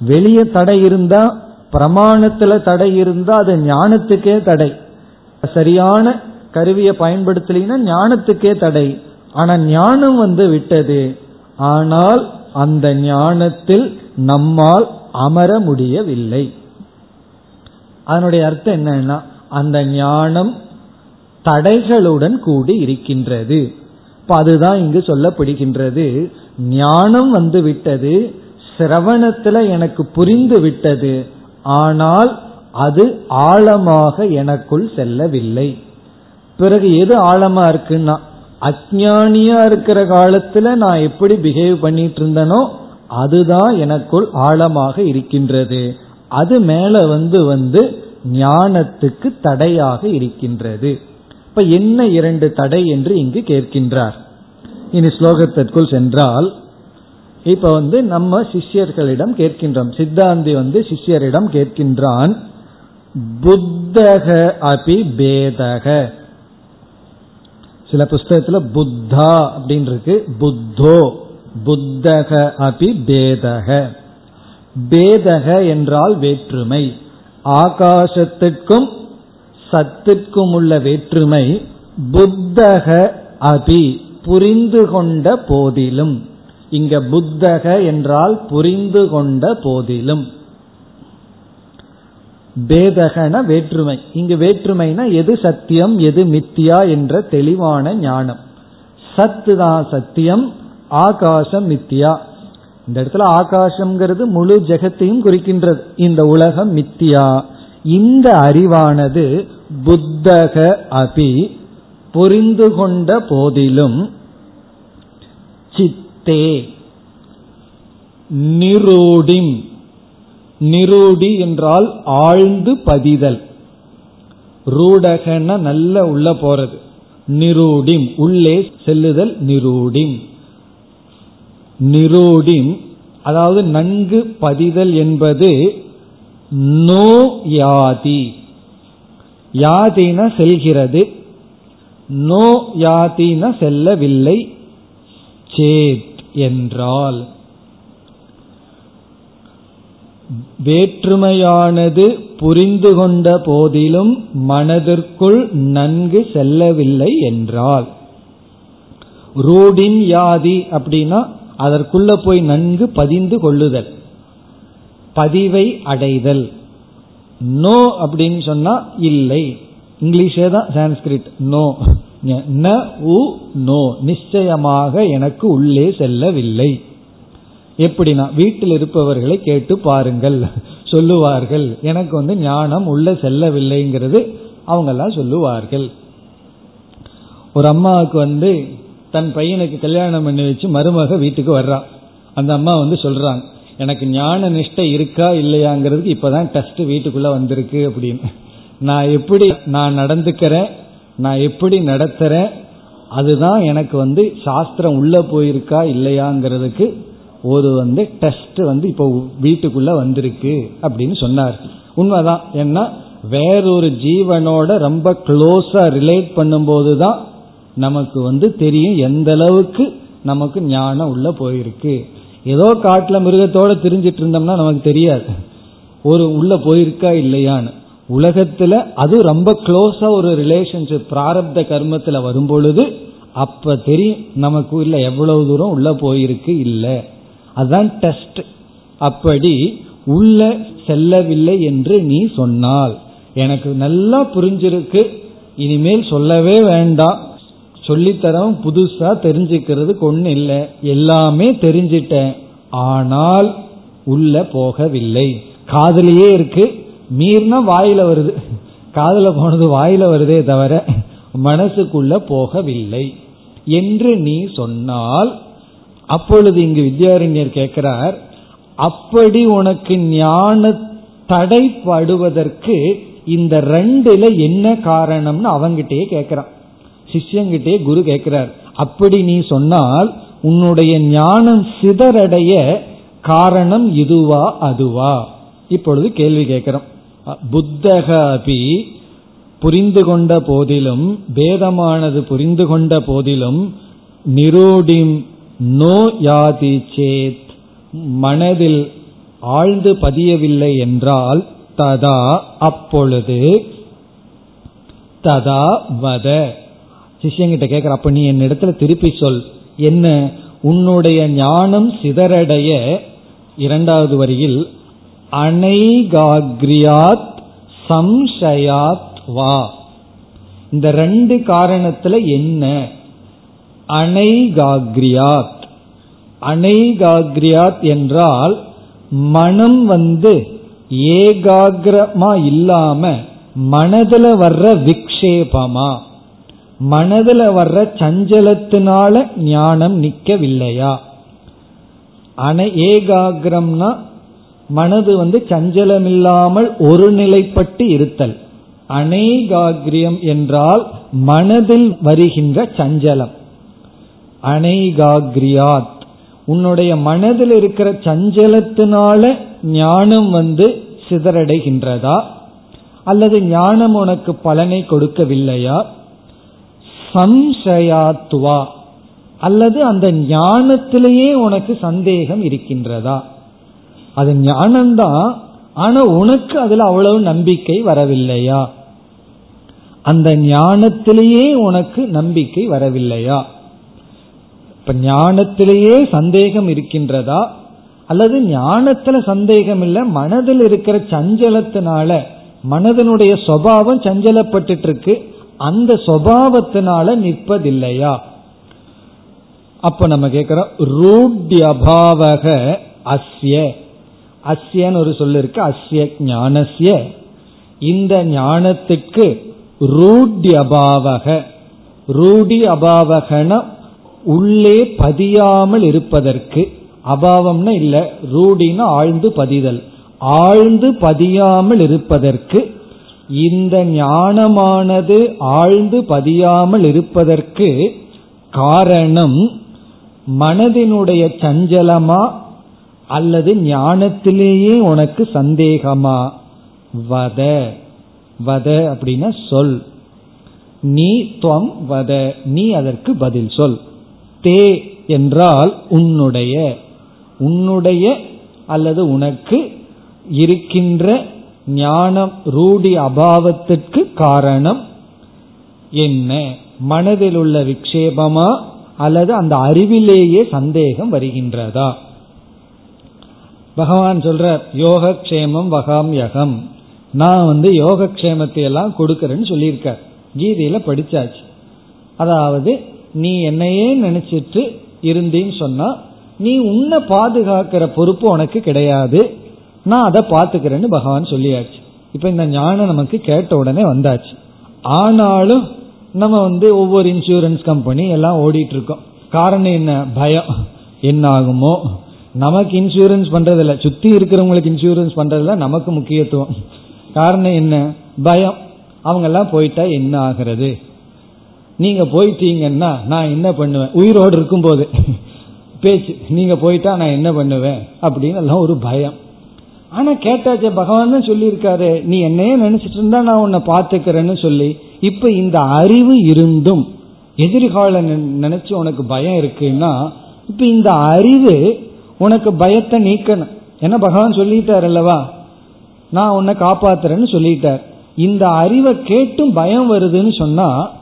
வெளியே தடை இருந்தா பிரமாணத்துல தடை இருந்தா அது ஞானத்துக்கே தடை. சரியான கருவியை பயன்படுத்தலைன்னா ஞானத்துக்கே தடை. ஆனா ஞானம் வந்து விட்டது. ஆனால் அந்த ஞானத்தில் நம்மால் அமர முடியவில்லை. அதனுடைய அர்த்தம் என்னன்னா அந்த ஞானம் தடைகளுடன் கூடி இருக்கின்றது. இப்ப அதுதான் இங்கு சொல்லப்படுகின்றது. ஞானம் வந்து விட்டது சிரவணத்துல எனக்கு புரிந்து விட்டது. ஆனால் அது ஆழமாக எனக்குள் செல்லவில்லை. பிறகு எது ஆழமா இருக்குன்னா அஜானியா இருக்கிற காலத்துல நான் எப்படி பிஹேவ் பண்ணிட்டு இருந்தனோ அதுதான் எனக்குள் ஆழமாக இருக்கின்றது. அது மேல வந்து வந்து ஞானத்துக்கு தடையாக இருக்கின்றது. இப்ப என்ன இரண்டு தடை என்று இங்கு கேட்கின்றார். இனி ஸ்லோகத்திற்குள் சென்றால் இப்ப வந்து நம்ம சிஷ்யர்களிடம் கேட்கின்றோம். சித்தாந்தி வந்து சிஷ்யரிடம் கேட்கின்றான். புத்தக அபி பேதக. சில புஸ்தகத்துல புத்தா அப்படின்னு இருக்கு புத்தோ. புத்தக அபி பேதக. பேதக என்றால் வேற்றுமை. ஆகாசத்திற்கும் சத்திற்கும் உள்ள வேற்றுமை புத்தக அபி புரிந்து கொண்ட போதிலும். இங்க புத்தக என்றால் புரிந்து கொண்ட போதிலும். பேதகன வேற்றுமை. இங்கு வேற்றுமைனா எது சத்தியம் எது மித்தியா என்ற தெளிவான ஞானம். சத்து தான் சத்தியம் ஆகாசம் மித்தியா. இந்த இடத்துல ஆகாசம்ங்கிறது முழு ஜெகத்தையும் குறிக்கின்றது. இந்த உலகம் மித்தியா. இந்த அறிவானது புத்தக அபி புரிந்து கொண்ட போதிலும் சித்தே நிரூடிம். நிரூடி என்றால் ஆழ்ந்து பதிதல். ரூடகன நல்ல உள்ள போறது. நிரூடிம் உள்ளே செல்லுதல் நிரூடிம். நிரூடிம் அதாவது நன்கு பதிதல் என்பது நோ யாதி. யாதின செல்கிறது. நோ யாதின செல்லவில்லை. சேத் என்றால் வேற்றுமையானது புரிந்து கொண்ட போதிலும் மனதிற்குள் நன்கு செல்லவில்லை என்றால். ரூடின் யாதி அப்படின்னா அதற்குள்ள போய் நன்கு பதிந்து கொள்ளுதல். பதிவை அடைதல். நோ அப்படின்னு சொன்னா இல்லை. இங்கிலீஷே தான் சான்ஸ்கிரிட். நோ. ந உ நோ. நிச்சயமாக எனக்கு உள்ளே செல்லவில்லை. எப்படின்னா வீட்டில் இருப்பவர்களை கேட்டு பாருங்கள் சொல்லுவார்கள். எனக்கு வந்து ஞானம் உள்ள செல்லவில்லைங்கிறது அவங்கெல்லாம் சொல்லுவார்கள். ஒரு அம்மாவுக்கு வந்து தன் பையனுக்கு கல்யாணம் பண்ணி வச்சு மருமக வீட்டுக்கு வர்றான் அந்த அம்மா வந்து சொல்றாங்க எனக்கு ஞான நிஷ்டை இருக்கா இல்லையாங்கிறதுக்கு இப்பதான் டெஸ்ட் வீட்டுக்குள்ள வந்திருக்கு அப்படின்னு. நான் எப்படி நான் நடந்துக்கிறேன் நான் எப்படி நடத்துறேன் அதுதான் எனக்கு வந்து சாஸ்திரம் உள்ள போயிருக்கா இல்லையாங்கிறதுக்கு ஒரு வந்து டெஸ்ட் வந்து இப்போ வீட்டுக்குள்ள வந்திருக்கு அப்படின்னு சொன்னார். உண்மைதான். ஏன்னா வேறொரு ஜீவனோட ரொம்ப க்ளோஸா ரிலேட் பண்ணும்போது தான் நமக்கு வந்து தெரியும் எந்த அளவுக்கு நமக்கு ஞானம் உள்ள போயிருக்கு. ஏதோ காட்டுல மிருகத்தோட தெரிஞ்சிட்டு இருந்தோம்னா நமக்கு தெரியாது. ஒரு உள்ள போயிருக்கா இல்லையான்னு. உலகத்துல அது ரொம்ப க்ளோஸா ஒரு ரிலேஷன்ஷிப் பிராரப்த கர்மத்துல வரும் பொழுது அப்ப தெரியும் நமக்கு இல்ல எவ்வளவு தூரம் உள்ள போயிருக்கு இல்லை. அதுதான் டெஸ்ட். அப்படி உள்ள செல்லவில்லை என்று நீ சொன்னால். எனக்கு நல்லா புரிஞ்சிருக்கு. இனிமேல் சொல்லவே வேண்டாம் சொல்லித்தரவும் புதுசா தெரிஞ்சுக்கிறதுக்கு ஒண்ணு இல்லை. எல்லாமே தெரிஞ்சிட்டேன். ஆனால் உள்ள போகவில்லை. காதலியே இருக்கு. மீறினா வாயில வருது. காதல போனது வாயில வருதே தவிர மனசுக்குள்ள போகவில்லை. என்று நீ சொன்னால் அப்பொழுது இங்கு வித்யாரண்யர் கேட்கிறார் அப்படி உனக்கு ஞான தடைப்படுவதற்கு இந்த ரெண்டுல என்ன காரணம்னு அவங்கிட்டயே கேட்கிறான். சிஷ்யங்கிட்டே குரு கேட்கிறார் அப்படி நீ சொன்னால் உன்னுடைய ஞானம் சிதறடைய காரணம் இதுவா அதுவா? இப்பொழுது கேள்வி கேட்கிறோம் புத்தக அபி புரிந்து கொண்ட போதிலும் வேதமானது புரிந்து கொண்ட போதிலும் நிரூடிம் நோ யாதி சேத். மனதில் ஆழ்ந்து பதியவில்லை என்றால் ததா அப்பொழுது ததா வத. சிஷ்யங்கிட்ட கேட்கிற அப்ப நீ என் இடத்துல திருப்பி சொல். என்ன? உன்னுடைய ஞானம் சிதறடைய. இரண்டாவது வரியில் அனைகாக்ரியாத் சம்சயாத் வா. இந்த ரெண்டு காரணத்துல என்ன? அனைகாக்ரியாத் அனைகாக்ரியாத் என்றால் மனம் வந்து ஏகாகிரமா இல்லாம மனதுல வர்ற விக்ஷேபமா? மனதுல வர்ற சஞ்சலத்தினால ஞானம் நிக்கவில்லையா? அன ஏகாகிரம்னா மனது வந்து சஞ்சலமில்லாமல் ஒரு நிலைப்பட்டு இருத்தல். அனைகாகிரியம் என்றால் மனதில் வருகின்ற சஞ்சலம். அனைகாகிரியாத் உன்னுடைய மனதில் இருக்கிற சஞ்சலத்தினால ஞானம் வந்து சிதறடைகின்றதா? அல்லது ஞானம் உனக்கு பலனை கொடுக்கவில்லையா? சம்சயாத்துவா அல்லது அந்த ஞானத்திலேயே உனக்கு சந்தேகம் இருக்கின்றதா? அது ஞானம்தான் ஆனா உனக்கு அதுல அவ்வளவு நம்பிக்கை வரவில்லையா? அந்த ஞானத்திலேயே உனக்கு நம்பிக்கை வரவில்லையா? இப்ப ஞானத்திலேயே சந்தேகம் இருக்கின்றதா? அல்லது ஞானத்துல சந்தேகம் இல்லை மனதில் இருக்கிற சஞ்சலத்தினால மனதனுடைய சுவாவம் சஞ்சலப்பட்டு இருக்கு அந்த சுவாவத்தினால நிற்பதில்லையா? அப்ப நம்ம கேட்கிறோம் ரூட்யபாவக அஸ்ய. அஸ்யன்னு ஒரு சொல்லு இருக்கு அஸ்ய ஞானசிய இந்த ஞானத்துக்கு ரூடி அபாவக ரூடி அபாவகன உள்ளே பதியாமல் இருப்பதற்கு அபாவம்னா இல்ல ரூடினா ஆழ்ந்து பதிதல். ஆழ்ந்து பதியாமல் இருப்பதற்கு இந்த ஞானமானது ஆழ்ந்து பதியாமல் இருப்பதற்கு காரணம் மனதினுடைய சஞ்சலமா அல்லது ஞானத்திலேயே உனக்கு சந்தேகமா? வத. வத அப்படின்னா சொல். நீ துவம் வத. நீ அதற்கு பதில் சொல். தே என்றால் உன்னுடைய உன்னுடைய அல்லது உனக்கு இருக்கின்ற ஞானம் ரூடி அபாவத்திற்கு காரணம் என்ன? மனதில் உள்ள விக்ஷேபமா? அல்லது அந்த அறிவிலேயே சந்தேகம் வருகின்றதா? பகவான் சொல்ற யோகக்ஷேமம் வகாம் யகம். நான் வந்து யோகக்ஷேமத்தை எல்லாம் கொடுக்கறேன்னு சொல்லியிருக்க கீதையில படிச்சாச்சு. அதாவது நீ என்னையே நினைச்சிட்டு இருந்தீன்னு சொன்னா நீ உன்னை பாதுகாக்கிற பொறுப்பு உனக்கு கிடையாது. நான் அதை பார்த்துக்கிறேன்னு பகவான் சொல்லியாச்சு. இப்ப இந்த ஞானம் நமக்கு கேட்ட உடனே வந்தாச்சு. ஆனாலும் நம்ம வந்து ஒவ்வொரு இன்சூரன்ஸ் கம்பெனி எல்லாம் ஓடிட்டு இருக்கோம் காரணம் என்ன? பயம். என்ன ஆகுமோ நமக்கு இன்சூரன்ஸ் பண்றதில்ல. சுத்தி இருக்கிறவங்களுக்கு இன்சூரன்ஸ் பண்றதுல நமக்கு முக்கியத்துவம். காரணம் என்ன? பயம். அவங்க எல்லாம் போயிட்டா என்ன ஆகிறது? நீங்க போயிட்டீங்கன்னா நான் என்ன பண்ணுவேன்? உயிரோடு இருக்கும் போது பேச்சு நீங்க போயிட்டா நான் என்ன பண்ணுவேன்? அப்படின்னு எல்லாம் ஒரு பயம். ஆனா கேட்டாச்சே பகவான் தான் சொல்லியிருக்காரு நீ என்னையே நினைச்சிட்டு இருந்தா நான் உன்னை பாத்துக்கிறேன்னு சொல்லி. இப்ப இந்த அறிவு இருந்தும் எதிர்கால நினைச்சு உனக்கு பயம் இருக்குன்னா இப்ப இந்த அறிவு உனக்கு பயத்தை நீக்கணும். ஏன்னா பகவான் சொல்லிட்டார் அல்லவா? நான் உன்னை காப்பாத்துறேன்னு சொல்லிட்டார். இந்த அறிவை கேட்டும் பயம் வருதுன்னு சொன்னா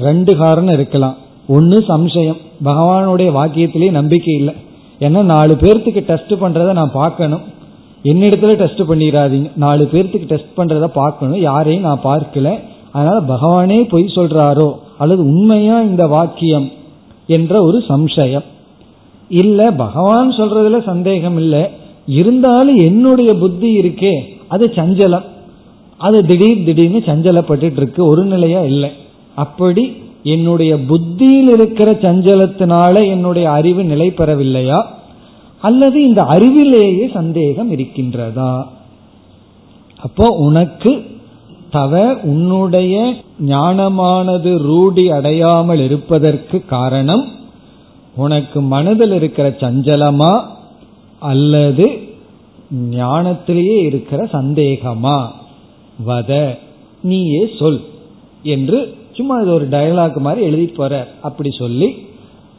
ரெண்டு காரணம் இருக்கலாம். ஒன்னு சம்சயம். பகவானுடைய வாக்கியத்திலேயே நம்பிக்கை இல்லை. ஏன்னா நாலு பேர்த்துக்கு டெஸ்ட் பண்றதை நான் பார்க்கணும். என்னிடத்துல டெஸ்ட் பண்ணிடாதீங்க. நாலு பேர்த்துக்கு டெஸ்ட் பண்ணுறத பார்க்கணும். யாரையும் நான் பார்க்கல. அதனால பகவானே பொய் சொல்றாரோ? அல்லது உண்மையா இந்த வாக்கியம்? என்ற ஒரு சம்சயம். இல்ல பகவான் சொல்றதுல சந்தேகம் இல்லை. இருந்தாலும் என்னுடைய புத்தி இருக்கே. அது சஞ்சலம். அது திடீர் திடீர்னு சஞ்சலப்பட்டு இருக்கு. ஒரு நிலையா இல்லை. அப்படி என்னுடைய புத்தியில் இருக்கிற சஞ்சலத்தினால என்னுடைய அறிவு நிலை பெறவில்லையா? அல்லது இந்த அறிவிலேயே சந்தேகம் இருக்கின்றதா? அப்போ உனக்கு தவ உன்னுடைய ஞானமானது ரூடி அடையாமல் இருப்பதற்கு காரணம் உனக்கு மனதில் இருக்கிற சஞ்சலமா? அல்லது ஞானத்திலேயே இருக்கிற சந்தேகமா? வத நீயே சொல் என்று சும்மா இது ஒரு டயலாக் மாதிரி எழுதி போற அப்படி சொல்லி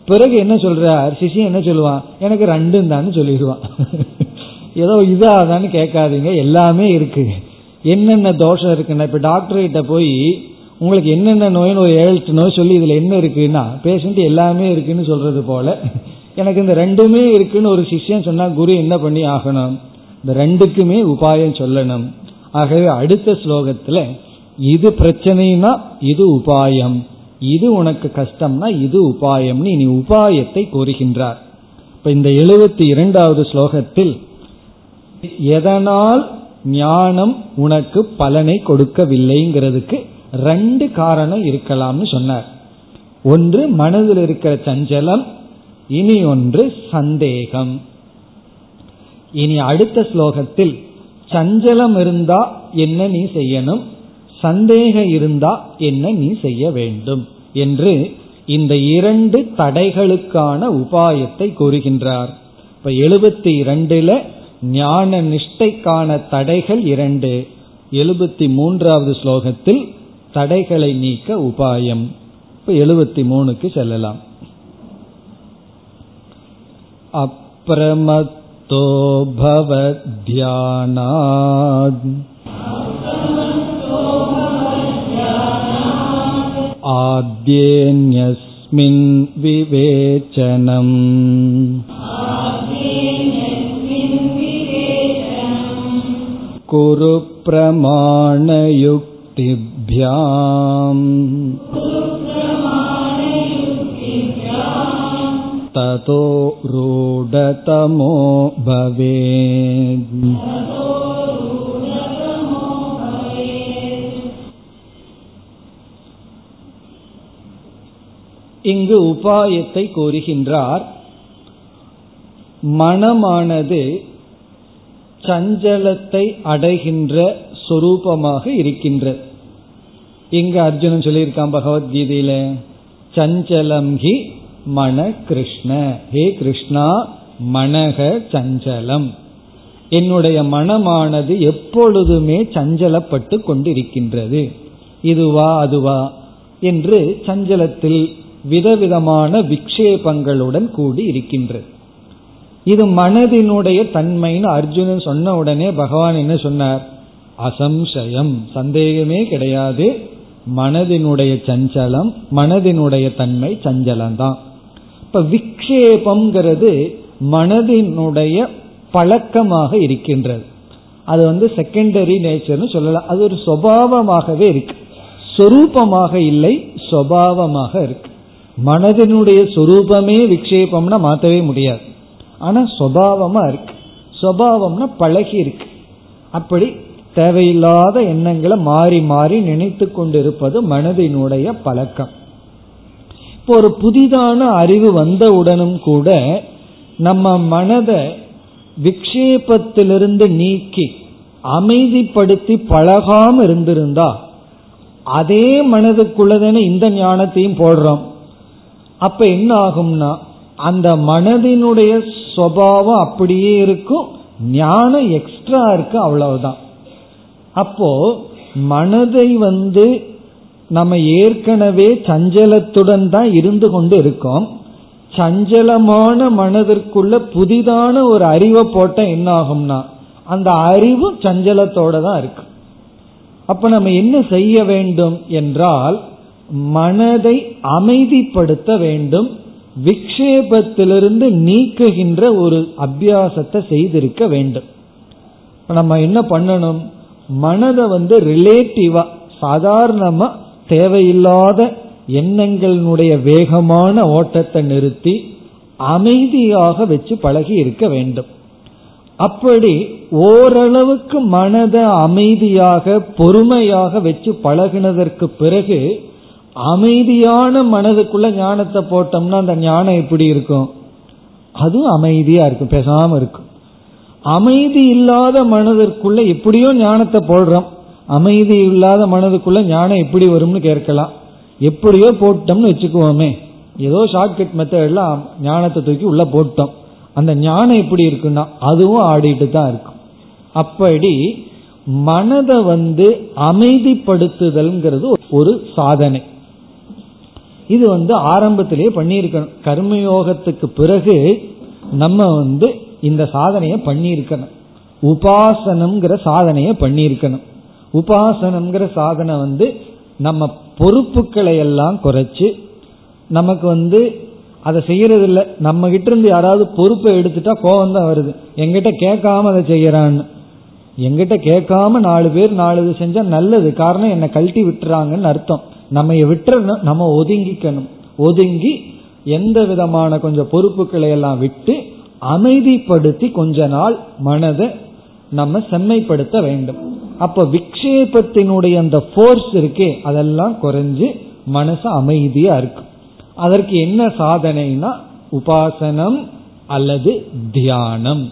பிறகு என்ன சொல்றார்? சிஷியன் என்ன சொல்லுவான்? எனக்கு ரெண்டும் தான் சொல்லிடுவான். ஏதோ இதாதான்னு கேட்காதீங்க எல்லாமே இருக்கு. என்னென்ன தோஷம் இருக்குன்னா இப்ப டாக்டர் கிட்ட போய் உங்களுக்கு என்னென்ன நோய்னு ஒரு ஏழு நோய் சொல்லி இதுல என்ன இருக்குன்னா பேஷண்ட் எல்லாமே இருக்குன்னு சொல்றது போல எனக்கு இந்த ரெண்டுமே இருக்குன்னு ஒரு சிஷ்யன் சொன்னா குரு என்ன பண்ணி ஆகணும்? இந்த ரெண்டுக்குமே உபாயம் சொல்லணும். ஆகவே அடுத்த ஸ்லோகத்துல இது பிரச்சனைனா இது உபாயம். இது உனக்கு கஷ்டம்னா இது உபாயம்னு இனி உபாயத்தை கூறுகின்றார் இப்ப இந்த எழுபத்தி இரண்டாவது ஸ்லோகத்தில் எதனால் ஞானம் உனக்கு பலனை கொடுக்கவில்லைங்கிறதுக்கு ரெண்டு காரணம் இருக்கலாம்னு சொன்னார். ஒன்று மனதில் இருக்கிற சஞ்சலம் இனி ஒன்று சந்தேகம். இனி அடுத்த ஸ்லோகத்தில் சஞ்சலம் இருந்தா என்ன நீ செய்யணும்? சந்தேகம் இருந்தா என்ன நீ செய்ய வேண்டும் என்று இந்த இரண்டு தடைகளுக்கான உபாயத்தை கூறுகின்றார். இப்ப எழுபத்தி இரண்டுல ஞான நிஷ்டைக்கான தடைகள் இரண்டு. எழுபத்தி மூன்றாவது ஸ்லோகத்தில் தடைகளை நீக்க உபாயம். இப்ப எழுபத்தி மூணுக்கு செல்லலாம். அப்பிரமத்தோ பவத்யானாத் आद्येऽन्यस्मिन् विवेचनम् कुरु प्रमाणयुक्तिभ्याम् ततो रूढतमो भवेत् இங்கு உபாயத்தை கூறுகின்றார் மனமானது சஞ்சலத்தை அடைகின்ற சொரூபமாக இருக்கின்றது. இங்கு அர்ஜுனன் சொல்லியிருக்கான் பகவத்கீதையில சஞ்சலம் ஹி மன கிருஷ்ண ஹே கிருஷ்ணா மனக சஞ்சலம். என்னுடைய மனமானது எப்பொழுதுமே சஞ்சலப்பட்டு கொண்டிருக்கின்றது. இதுவா அதுவா என்று சஞ்சலத்தில் விதவிதமான விக்ஷேபங்களுடன் கூடி இருக்கின்றது. இது மனதினுடைய தன்மைன்னு அர்ஜுனன் சொன்ன உடனே பகவான் என்ன சொன்னார்? அசம்சயம் சந்தேகமே கிடையாது. மனதினுடைய சஞ்சலம் மனதினுடைய தன்மை சஞ்சலம்தான். இப்ப விக்ஷேபம்ங்கிறது மனதினுடைய பழக்கமாக இருக்கின்றது. அது வந்து செகண்டரி நேச்சர்னு சொல்லலாம். அது ஒரு சுவாவமாகவே இருக்கு. சொரூபமாக இல்லை சுவாவமாக இருக்கு. மனதினுடைய சொரூபமே விக்ஷேபம்னா மாற்றவே முடியாது. ஆனா சுவாவமா இருக்கு. சுவாவம்னா பழகி இருக்கு. அப்படி தேவையில்லாத எண்ணங்களை மாறி மாறி நினைத்து கொண்டிருப்பது மனதினுடைய பழக்கம். இப்போ ஒரு புதிதான அறிவு வந்தவுடனும் கூட நம்ம மனதை விக்ஷேபத்திலிருந்து நீக்கி அமைதிப்படுத்தி பழகாம இருந்திருந்தா அதே மனதுக்குள்ளதானே இந்த ஞானத்தையும் போடுறோம். அப்ப என்ன ஆகும்னா அந்த மனதினுடைய சுவாவம் அப்படியே இருக்கும் ஞானம் எக்ஸ்ட்ரா இருக்கு அவ்வளவுதான். அப்போ மனதை வந்து நம்ம ஏற்கனவே சஞ்சலத்துடன் தான் இருந்து கொண்டு இருக்கோம். சஞ்சலமான மனதிற்குள்ள புதிதான ஒரு அறிவை போட்ட என்ன ஆகும்னா அந்த அறிவும் சஞ்சலத்தோட தான் இருக்கு. அப்ப நம்ம என்ன செய்ய வேண்டும் என்றால் மனதை அமைதிப்படுத்த வேண்டும். விக்ஷேபத்திலிருந்து நீக்குகின்ற ஒரு அபியாசத்தை செய்திருக்க வேண்டும். நம்ம என்ன பண்ணணும்? மனதை வந்து ரிலேட்டிவா சாதாரணமா தேவையில்லாத எண்ணங்களினுடைய வேகமான ஓட்டத்தை நிறுத்தி அமைதியாக வச்சு பழகி இருக்க வேண்டும். அப்படி ஓரளவுக்கு மனதை அமைதியாக பொறுமையாக வச்சு பழகினதற்கு பிறகு அமைதியான மனதுக்குள்ள ஞானத்தை போட்டோம்னா அந்த ஞானம் எப்படி இருக்கும்? அதுவும் அமைதியா இருக்கும் பேசாம இருக்கும். அமைதி இல்லாத மனதிற்குள்ள எப்படியோ ஞானத்தை போடுறோம். அமைதி இல்லாத மனதுக்குள்ள ஞானம் எப்படி வரும்னு கேட்கலாம். எப்படியோ போட்டோம்னு வச்சுக்குவோமே. ஏதோ ஷார்ட்கட் மெத்தட்ல ஞானத்தை தூக்கி உள்ள போட்டோம். அந்த ஞானம் எப்படி இருக்குன்னா அதுவும் ஆடிட்டு தான் இருக்கும். அப்படி மனதை வந்து அமைதிப்படுத்துதல்ங்கிறது ஒரு சாதனை. இது வந்து ஆரம்பத்திலேயே பண்ணியிருக்கணும். கர்மயோகத்துக்கு பிறகு நம்ம வந்து இந்த சாதனையை பண்ணியிருக்கணும். உபாசனம்ங்கிற சாதனையை பண்ணியிருக்கணும். உபாசனம்ங்கிற சாதனை வந்து நம்ம பொறுப்புகளை எல்லாம் குறைச்சு நமக்கு வந்து அதை செய்யறதில்ல. நம்ம கிட்ட இருந்து யாராவது பொறுப்பை எடுத்துட்டா கோபம் தான் வருது. எங்கிட்ட கேட்காம அதை செய்யறான்னு. எங்கிட்ட கேட்காம நாலு பேர் நாலு இது செஞ்சா நல்லது. காரணம் என்னை கழட்டி விட்டுறாங்கன்னு அர்த்தம். நம்ம விட்டுறணும் நம்ம ஒதுங்கிக்கணும். ஒதுங்கி எந்த விதமான கொஞ்சம் பொறுப்புகளை எல்லாம் விட்டு அமைதிப்படுத்தி கொஞ்ச நாள் மனதை நம்ம செம்மைப்படுத்த வேண்டும். அப்ப விக்ஷேபத்தினுடைய அந்த போர்ஸ் இருக்கே அதெல்லாம் குறைஞ்சு மனசு அமைதியா இருக்கும் அதற்கு என்ன சாதனைனா உபாசனம் அல்லது தியானம்.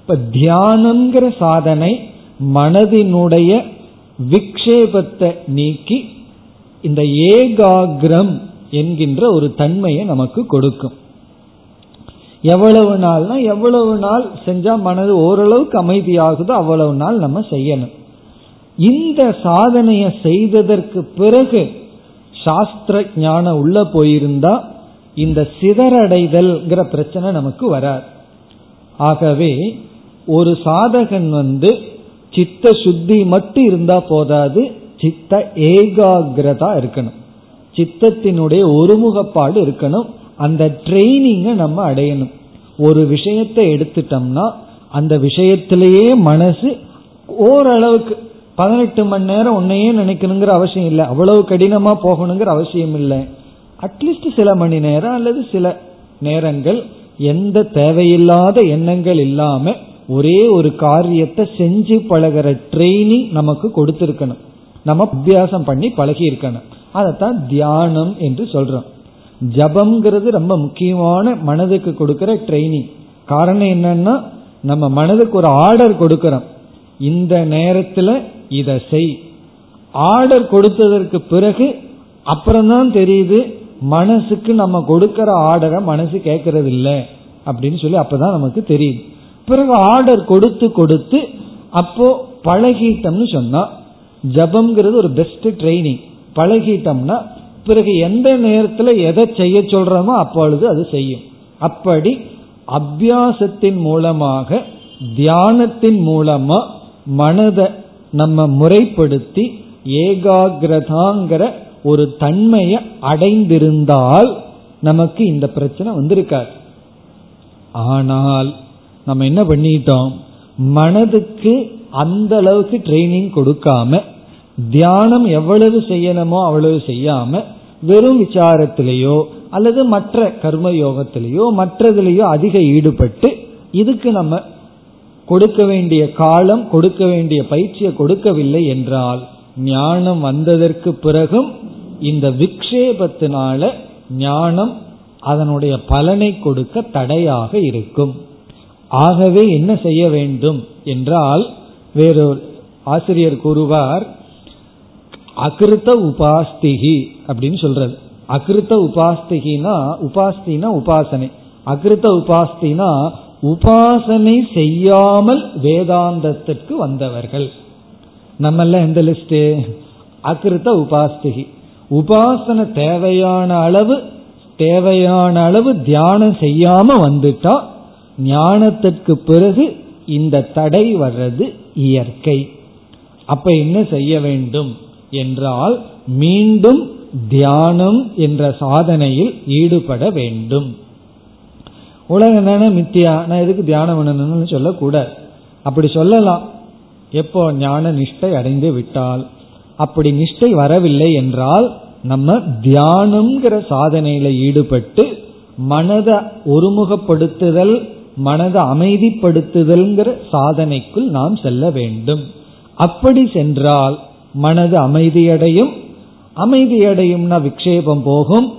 இப்ப தியானம்ங்கிற சாதனை மனதினுடைய விக்ஷேபத்தை நீக்கி இந்த ஏகாகிரம் என்கின்ற ஒரு தன்மையை நமக்கு கொடுக்கும். எவ்வளவு நாள்னா எவ்வளவு நாள் செஞ்சா மனது ஓரளவுக்கு அமைதியாகுதோ அவ்வளவு நாள் நம்ம செய்யணும். இந்த சாதனையை செய்ததற்கு பிறகு சாஸ்திர ஞானம் உள்ள போயிருந்தா இந்த சிதறடைதல்ங்கிற பிரச்சனை நமக்கு வராது. ஆகவே ஒரு சாதகன் வந்து சித்த சுத்தி மட்டும் இருந்தா போதாது சித்த ஏகாகிரதா இருக்கணும். சித்தத்தினுடைய ஒருமுகப்பாடு இருக்கணும். அந்த ட்ரைனிங்கை நம்ம அடையணும். ஒரு விஷயத்தை எடுத்துட்டோம்னா அந்த விஷயத்திலேயே மனசு ஓரளவுக்கு பதினெட்டு மணி நேரம் உன்னையே நினைக்கணுங்கிற அவசியம் இல்லை. அவ்வளவு கடினமா போகணுங்கிற அவசியம் இல்லை. அட்லீஸ்ட் சில மணி நேரம் அல்லது சில நேரங்கள் எந்த தேவையில்லாத எண்ணங்கள் இல்லாம ஒரே ஒரு காரியத்தை செஞ்சு பழகிற ட்ரைனிங் நமக்கு கொடுத்திருக்கணும். நம்ம அபியாசம் பண்ணி பழகி இருக்கணும். அதைத்தான் தியானம் என்று சொல்றோம். ஜபம்ங்கிறது ரொம்ப முக்கியமான மனதுக்கு கொடுக்கிற ட்ரைனிங் காரணம் என்னன்னா நம்ம மனதுக்கு ஒரு ஆர்டர் கொடுக்கிறோம். இந்த நேரத்துல இதை செய். ஆர்டர் கொடுத்ததற்கு பிறகு அப்புறம்தான் தெரியுது மனசுக்கு நம்ம கொடுக்கிற ஆர்டரை மனசு கேட்கறது இல்லை அப்படின்னு சொல்லி அப்பதான் நமக்கு தெரியுது. பிறகு ஆர்டர் கொடுத்து கொடுத்து அப்போ பழகிட்டோம்னு சொன்னா ஜபம்ங்கிறது ஒரு பெஸ்ட் ட்ரைனிங் பழகிட்டோம்னா பிறகு எந்த நேரத்தில் எதை செய்ய சொல்றோமோ அப்பொழுது அது செய்யும். அப்படி அபியாசத்தின் மூலமாக தியானத்தின் மூலமா மனதை நம்ம முறைப்படுத்தி ஏகாகிரதாங்கிற ஒரு தன்மையை அடைந்திருந்தால் நமக்கு இந்த பிரச்சனை வந்திருக்காது. ஆனால் நம்ம என்ன பண்ணிட்டோம்? மனதுக்கு அந்த அளவுக்கு ட்ரைனிங் கொடுக்காம தியானம் எவ்வளவு செய்யணுமோ அவ்வளவு செய்யாம வெறும் விசாரத்திலேயோ அல்லது மற்ற கர்ம யோகத்திலேயோ மற்றதுலேயோ அதிக ஈடுபட்டு இதுக்கு நம்ம கொடுக்க வேண்டிய காலம் கொடுக்க வேண்டிய பயிற்சியை கொடுக்கவில்லை என்றால் ஞானம் வந்ததற்கு பிறகும் இந்த விக்ஷேபத்தினால ஞானம் அதனுடைய பலனை கொடுக்க தடையாக இருக்கும். ஆகவே என்ன செய்ய வேண்டும் என்றால் வேறொரு ஆசிரியர் கூறுவார் அகிருத்த உபாஸ்திகி அப்படின்னு சொல்றது. அகிருத்த உபாஸ்திகினா உபாஸ்தினா உபாசனை. அகிருத்த உபாஸ்தினா உபாசனை செய்யாமல் வேதாந்தத்திற்கு வந்தவர்கள். நம்மெல்லாம் எந்த லிஸ்ட்? அகிருத்த உபாஸ்திகி உபாசனை தேவையான அளவு தேவையான அளவு தியானம் செய்யாம வந்துட்டா ஞானத்திற்கு பிறகு இந்த தடை வர்றது இயற்கை. அப்ப என்ன செய்ய வேண்டும் என்றால் மீண்டும் தியானம் என்ற சாதனையில் ஈடுபட வேண்டும். உலகம் தானே மித்தியா? நான் எதுக்கு தியானம் பண்ணணும்னு சொல்லக்கூடாது. அப்படி சொல்லலாம். எப்போ ஞான நிஷ்டை அடைந்து விட்டால்? அப்படி நிஷ்டை வரவில்லை என்றால் நம்ம தியானம்ங்கிற சாதனையில ஈடுபட்டு மனதை ஒருமுகப்படுத்துதல் மனதை அமைதிப்படுத்துதல்ங்கிற சாதனைக்குள் நாம் செல்ல வேண்டும். அப்படி சென்றால் மனது அமைதியடையும். அமைதியடையும்னா விக்ஷேபம் போகும்.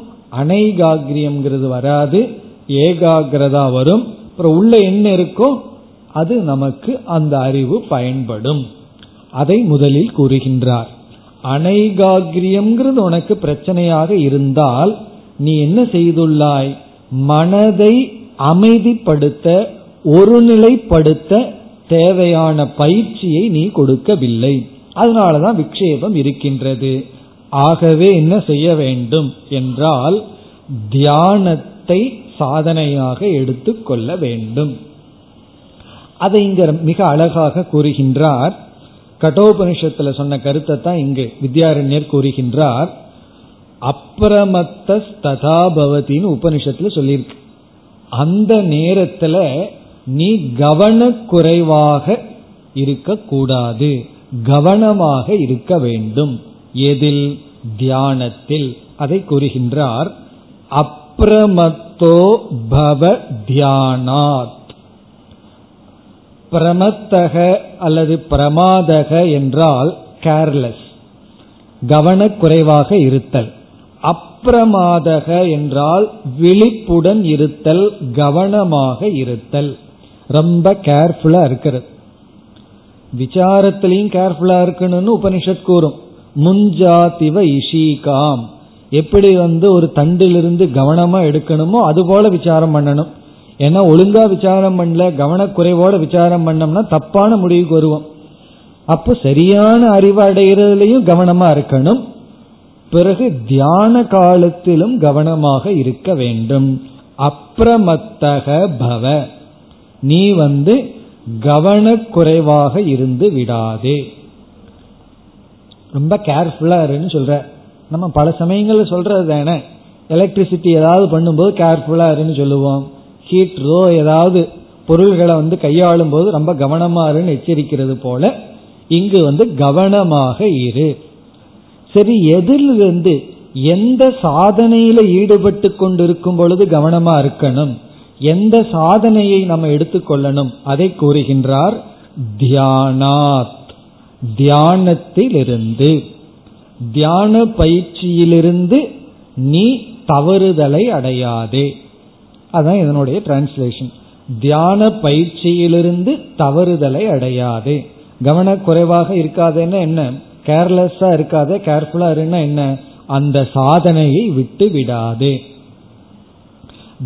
அனைகாகிரியம்ங்கிறது வராது. ஏகாகிரதா வரும். அப்புறம் உள்ள என்ன இருக்கோ அது நமக்கு அந்த அறிவு பயன்படும். அதை முதலில் கூறுகின்றார். அனைகாகிரியம்ங்கிறது உனக்கு பிரச்சனையாக இருந்தால் நீ என்ன செய்துள்ளாய்? மனதை அமைதிப்படுத்த ஒருநிலைப்படுத்த தேவையான பயிற்சியை நீ கொடுக்கவில்லை. அதனாலதான் விக்ஷேபம் இருக்கின்றது. ஆகவே என்ன செய்ய வேண்டும் என்றால் தியானத்தை சாதனையாக எடுத்துக்கொள்ள வேண்டும். அதை இங்க மிக அழகாக கூறுகின்றார். கட்டோபனிஷத்துல சொன்ன கருத்தை தான் இங்கு வித்யாரண்யர் கூறுகின்றார். அப்பிரமத்த ததாபவத்தின்னு உபனிஷத்துல சொல்லியிருக்கு. அந்த நேரத்துல நீ கவனக்குறைவாக இருக்கக்கூடாது. கவனமாக இருக்க வேண்டும். எதில்? தியானத்தில். அதை கூறுகின்றார் அப்ரமத்தோ பவ தியானாத். பிரமத்தக அல்லது பிரமாதக என்றால் கேர்லெஸ் கவனக்குறைவாக இருத்தல். அப் அப்பிரமாதக என்றால் விழிப்புடன் இருத்தல் கவனமாக இருத்தல். ரொம்ப கேர்ஃபுல்லா இருக்கிறது. விசாரத்திலையும் கேர்ஃபுல்லா இருக்கணும்னு உபனிஷத் கூறும். முன்ஜாதிவ இஷிகாம். எப்படி வந்து ஒரு தண்டிலிருந்து கவனமா எடுக்கணுமோ அது போல விசாரம் பண்ணணும். ஏன்னா ஒழுங்கா விசாரம் பண்ணல கவனக்குறைவோட விசாரம் பண்ணோம்னா தப்பான முடிவுக்கு வருவோம். அப்போ சரியான அறிவு அடைகிறதுலையும் கவனமா இருக்கணும். பிறகு தியான காலத்திலும் கவனமாக இருக்க வேண்டும். அப்பிரமத்தக பவ. நீ வந்து கவனக்குறைவாக இருந்து விடாதே. ரொம்ப கேர்ஃபுல்லா இருன்னு சொல்ற. நம்ம பல சமயங்கள்ல சொல்றது தானே. எலக்ட்ரிசிட்டி ஏதாவது பண்ணும்போது கேர்ஃபுல்லா இருன்னு சொல்லுவோம். ஹீட்ரோ ஏதாவது பொருள்களை வந்து கையாளும் போது ரொம்ப கவனமா இருன்னு எச்சரிக்கிறது போல இங்கு வந்து கவனமாக இரு. சரி எதிலிருந்து எந்த சாதனையில ஈடுபட்டு கொண்டிருக்கும் பொழுது கவனமா இருக்கணும்? எந்த சாதனையை நம்ம எடுத்துக்கொள்ளணும் அதை கூறுகின்றார் தியானாத். தியானத்திலிருந்து. தியான பயிற்சியிலிருந்து நீ தவறுதலை அடையாதே. அதான் இதனுடைய டிரான்ஸ்லேஷன் தியான பயிற்சியிலிருந்து தவறுதலை அடையாதே. கவனக்குறைவாக இருக்காதுன்னு என்ன? கேர்லெஸ்ஸா இருக்காதே கேர்ஃபுல்லா இருன்னா என்ன? அந்த சாதனையை விட்டு விடாதே.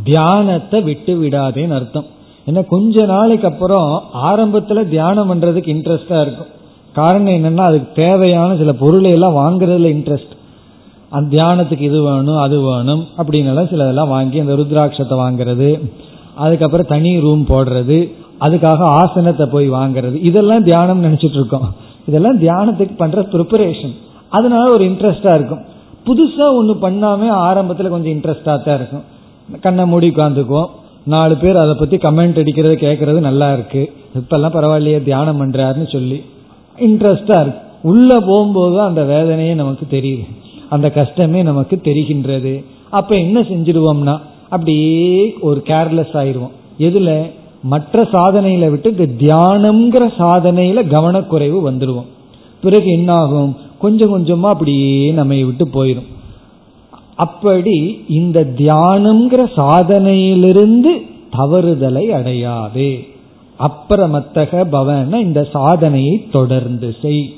தியானத்தை விட்டு விடாதேன்னு அர்த்தம். ஏன்னா கொஞ்ச நாளைக்கு அப்புறம் ஆரம்பத்துல தியானம் பண்றதுக்கு இன்ட்ரெஸ்டா இருக்கும். காரணம் என்னன்னா அதுக்கு தேவையான சில பொருளை எல்லாம் வாங்குறதுல இன்ட்ரெஸ்ட் அந்த தியானத்துக்கு இது வேணும் அது வேணும் அப்படின்னு சில இதெல்லாம் வாங்கி அந்த ருத்ராட்சத்தை வாங்குறது அதுக்கப்புறம் தனி ரூம் போடுறது அதுக்காக ஆசனத்தை போய் வாங்குறது இதெல்லாம் தியானம் நினைச்சிட்டு இருக்கோம். இதெல்லாம் தியானத்துக்கு பண்ற ப்ரிப்பரேஷன் அதனால ஒரு இன்ட்ரெஸ்டா இருக்கும். புதுசா ஒன்று பண்ணாம ஆரம்பத்துல கொஞ்சம் இன்ட்ரெஸ்டா தான் இருக்கும். கண்ணை மூடி உட்காந்துக்குவோம் நாலு பேர் அதை பத்தி கமெண்ட் அடிக்கிறது கேட்கறது நல்லா இருக்கு. இப்பெல்லாம் பரவாயில்லையே தியானம் பண்றாருன்னு சொல்லி. இன்ட்ரெஸ்டா இருக்கு. உள்ள போகும்போது அந்த வேதனையே நமக்கு தெரியுது. அந்த கஷ்டமே நமக்கு தெரிகின்றது. அப்ப என்ன செஞ்சிடுவோம்னா அப்படியே ஒரு கேர்லெஸ் ஆயிடுவோம் எதுல? மற்ற சாதனையில விட்டு இந்த தியானம்ங்கிற சாதனையில கவனக்குறைவு வந்துடுவோம் பிறகு என்னாகும்? கொஞ்சம் கொஞ்சமா அப்படியே நம்ம விட்டு போயிடும் அப்படி இந்த தியானம்ங்கிற சாதனையிலிருந்து தவறுதலை அடையாதே. அப்புறமத்தக பவன இந்த சாதனையை தொடர்ந்து செய்.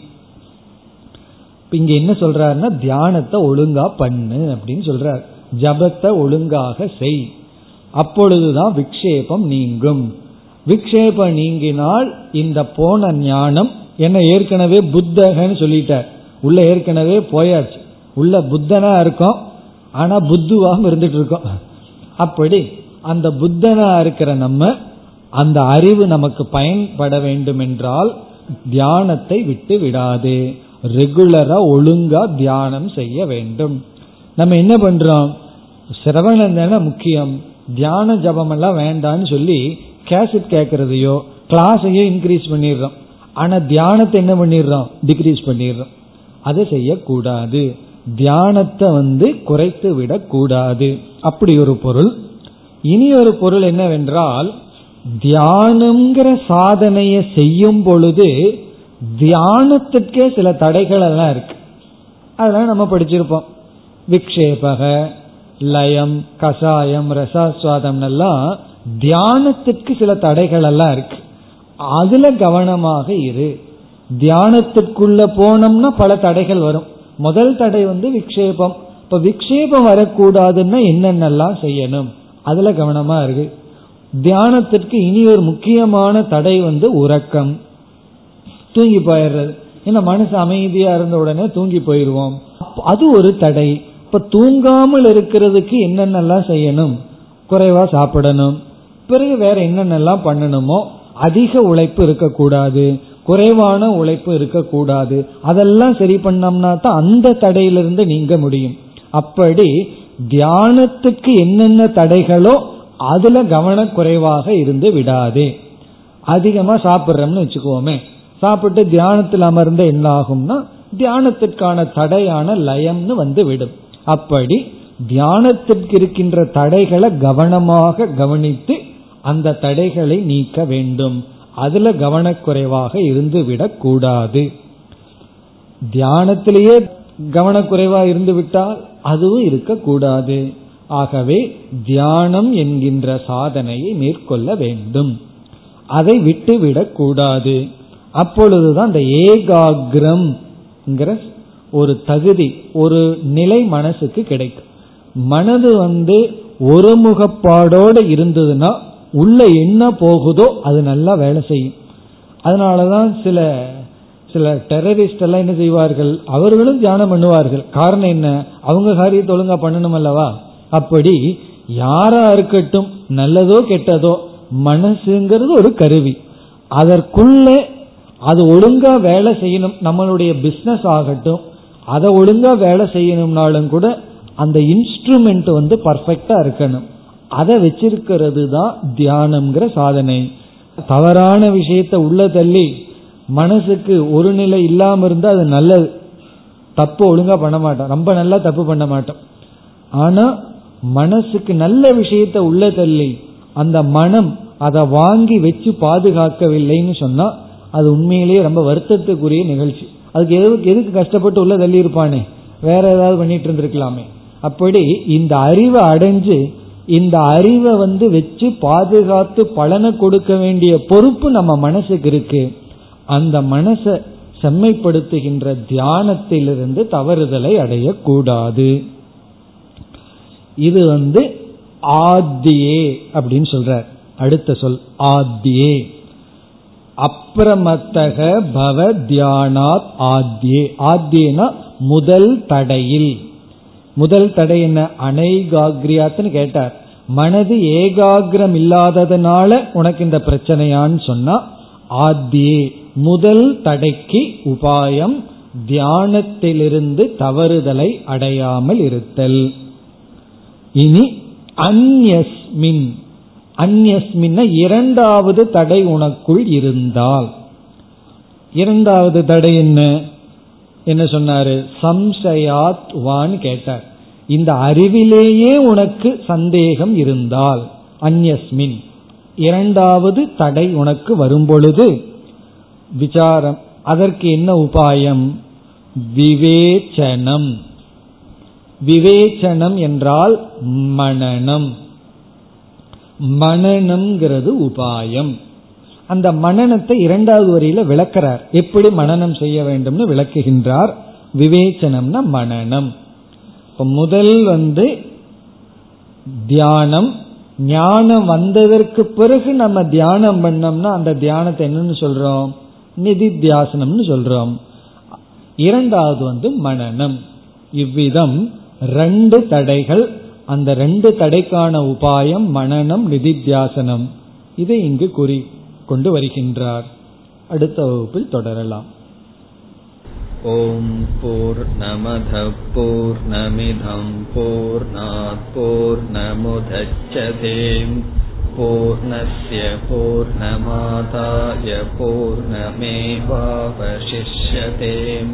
இங்க என்ன சொல்றாருன்னா தியானத்தை ஒழுங்கா பண்ணு அப்படின்னு சொல்றார். ஜபத்தை ஒழுங்காக செய். அப்பொழுதுதான் விக்ஷேபம் நீங்கும். விக்ஷேபம் நீங்கினால் இந்த போன ஞானம் என்ன ஏற்கனவே புத்தகன்னு சொல்லிட்டார். உள்ள ஏற்கனவே போயாச்சு. உள்ள புத்தனா இருக்கும் ஆனா புத்துவாகவும் இருந்துட்டு இருக்கோம். அப்படி அந்த புத்தனா இருக்கிற நம்ம அந்த அறிவு நமக்கு பயன்பட வேண்டும் என்றால் தியானத்தை விட்டு விடாது. ரெகுலரா ஒழுங்கா தியானம் செய்ய வேண்டும். நம்ம என்ன பண்றோம்? சிரவணம் தானே முக்கியம். தியான ஜபம் எல்லாம் வேண்டாம்னு சொல்லி கேசட் கேட்கறதையோ கிளாஸையோ இன்க்ரீஸ் பண்ணிடுறோம். ஆனா தியானத்தை என்ன பண்ணிடுறோம்? டிக்ரீஸ் பண்ணிடுறோம். அதை செய்யக்கூடாது. தியானத்தை வந்து குறைத்து விடக்கூடாது. அப்படி ஒரு பொருள். இனி ஒரு பொருள் என்னவென்றால் தியானம்ங்கிற சாதனையை செய்யும் பொழுது தியானத்திற்கே சில தடைகள் எல்லாம் இருக்கு. அதெல்லாம் நம்ம படிச்சிருப்போம். விக்ஷேபக லயம் கஷாயம் ரசாஸ்வாதம் எல்லாம் தியானத்திற்கு சில தடைகள் எல்லாம் இருக்கு. அதுல கவனமாக இரு. தியானத்துக்குள்ள போனோம்னா பல தடைகள் வரும். முதல் தடை வந்து விக்ஷேபம். இப்ப விக்ஷேபம் வரக்கூடாதுன்னா என்னென்னலாம் செய்யணும்? அதுல கவனமா இருக்கு தியானத்திற்கு இனி ஒரு முக்கியமான தடை வந்து உறக்கம். தூங்கி போயிடுறது. ஏன்னா மனசு அமைதியா இருந்த உடனே தூங்கி போயிடுவோம். அது ஒரு தடை. இப்ப தூங்காமல் இருக்கிறதுக்கு என்னென்னலாம் செய்யணும்? குறைவா சாப்பிடணும். பிறகு வேற என்னென்னலாம் பண்ணணுமோ அதிக உழைப்பு இருக்கக்கூடாது குறைவான உழைப்பு இருக்கக்கூடாது. அதெல்லாம் சரி பண்ணோம்னா தான் அந்த தடையிலிருந்து நீங்க முடியும். அப்படி தியானத்துக்கு என்னென்ன தடைகளோ அதுல கவனக்குறைவாக இருந்து விடாதே. அதிகமா சாப்பிட்றோம்னு வச்சுக்கோமே. சாப்பிட்டு தியானத்தில் அமர்ந்த என்ன ஆகும்னா தியானத்திற்கான தடையான லயம்னு வந்து விடும். அப்படி தியானத்திற்கு இருக்கின்ற தடைகளை கவனமாக கவனித்து அந்த தடைகளை நீக்க வேண்டும். அதுல கவனக்குறைவாக இருந்து விடக்கூடாது தியானத்திலேயே கவனக்குறைவா இருந்துவிட்டால் அதுவும் இருக்கக்கூடாது ஆகவே தியானம் என்கின்ற சாதனையை மேற்கொள்ள வேண்டும். அதை விட்டுவிடக் கூடாது. அப்பொழுதுதான் அந்த ஏகாகிரம் ஒரு தகுதி ஒரு நிலை மனசுக்கு கிடைக்கும். மனது வந்து ஒருமுகப்பாடோடு இருந்ததுன்னா உள்ள என்ன போகுதோ அது நல்லா வேலை செய்யும். அதனாலதான் சில சில டெரரிஸ்ட் எல்லாம் என்ன செய்வார்கள்? அவர்களும் தியானம் பண்ணுவார்கள். காரணம் என்ன? அவங்க காரியத்தை ஒழுங்கா பண்ணணும் அல்லவா? அப்படி யாரா இருக்கட்டும் நல்லதோ கெட்டதோ மனசுங்கிறது ஒரு கருவி. அதற்குள்ள அது ஒழுங்கா வேலை செய்யணும். நம்மளுடைய பிசினஸ் ஆகட்டும் அதை ஒழுங்கா வேலை செய்யணும்னாலும் கூட அந்த இன்ஸ்ட்ருமெண்ட் வந்து பர்ஃபெக்டா இருக்கணும். அதை வச்சிருக்கிறது தான் தியானம்ங்கிற சாதனை. தவறான விஷயத்த உள்ள தள்ளி மனசுக்கு ஒரு நிலை இல்லாம இருந்தா அது நல்லது. தப்பு ஒழுங்கா பண்ண மாட்டோம். ரொம்ப நல்லா தப்பு பண்ண மாட்டோம். ஆனா மனசுக்கு நல்ல விஷயத்த உள்ள தள்ளி அந்த மனம் அதை வாங்கி வச்சு பாதுகாக்கவில்லைன்னு சொன்னா அது உண்மையிலேயே ரொம்ப வருத்தத்துக்குரிய நிகழ்ச்சி. அதுக்கு எதுக்கு எதுக்கு கஷ்டப்பட்டு உள்ள தள்ளி இருப்பானே வேற ஏதாவது பண்ணிட்டு இருந்திருக்கலாமே. அப்படி இந்த அறிவை அடைஞ்சு இந்த அறிவை வந்து வச்சு பாதுகாத்து பலனை கொடுக்க வேண்டிய பொறுப்பு நம்ம மனசுக்கு இருக்கு. அந்த மனசை செம்மைப்படுத்துகின்ற தியானத்திலிருந்து தவறுதலை அடையக்கூடாது. இது வந்து ஆத்தியே அப்படின்னு சொல்ற அடுத்த சொல் ஆத்தியே. அப்பிரமத்தக பவ தியானாத் ஆத்யே. ஆத்யேனா முதல் தடையில். முதல் தடை என்ன? அனைகாகிரியாத்துன்னு கேட்டார். மனது ஏகாகிரம் இல்லாததுனால உனக்கு இந்த பிரச்சனையான்னு சொன்னா ஆத்தியே முதல் தடைக்கு உபாயம் தியானத்திலிருந்து தவறுதலை அடையாமல் இருத்தல். இனி அந்யஸ்மின் அந்யஸ்மின் இரண்டாவது தடை உனக்குள் இருந்தால். இரண்டாவது தடை என்ன? என்ன சொன்னாரு? சம்சயாத் வான் கேட்டார். இந்த அறிவிலேயே உனக்கு சந்தேகம் இருந்தால் அந்யஸ்மின் இரண்டாவது தடை உனக்கு வரும்பொழுது விசாரம் அதற்கு என்ன உபாயம்? விவேச்சனம். விவேச்சனம் என்றால் மனநம். மனநம்ங்கிறது உபாயம். அந்த மனநத்தை இரண்டாவது வரியில விளக்கிறார். எப்படி மனநம் செய்ய வேண்டும்னு விளக்குகின்றார். விவேச்சனம்னா மனநம். இப்ப முதல் வந்து தியானம். ஞானம் வந்ததற்கு பிறகு நம்ம தியானம் பண்ணோம்னா அந்த தியானத்தை என்னன்னு சொல்றோம்? நிதித்தியாசனம்னு சொல்றோம். இரண்டாவது வந்து மனநம். இவ்விதம் ரெண்டு தடைகள் அந்த ரெண்டு தடைக்கான உபாயம் மனநம் நிதித்தியாசனம். இதை இங்கு கூறி கொண்டு வருகின்றார். அடுத்த வகுப்பில் தொடரலாம். ஓம் போர் நமத போர் நமிதம் போர் போர் நமுதச்சதேம் பூர்ணய பூர்ணமாதாய பூர்ணமேவாவசிஷ்யதேம்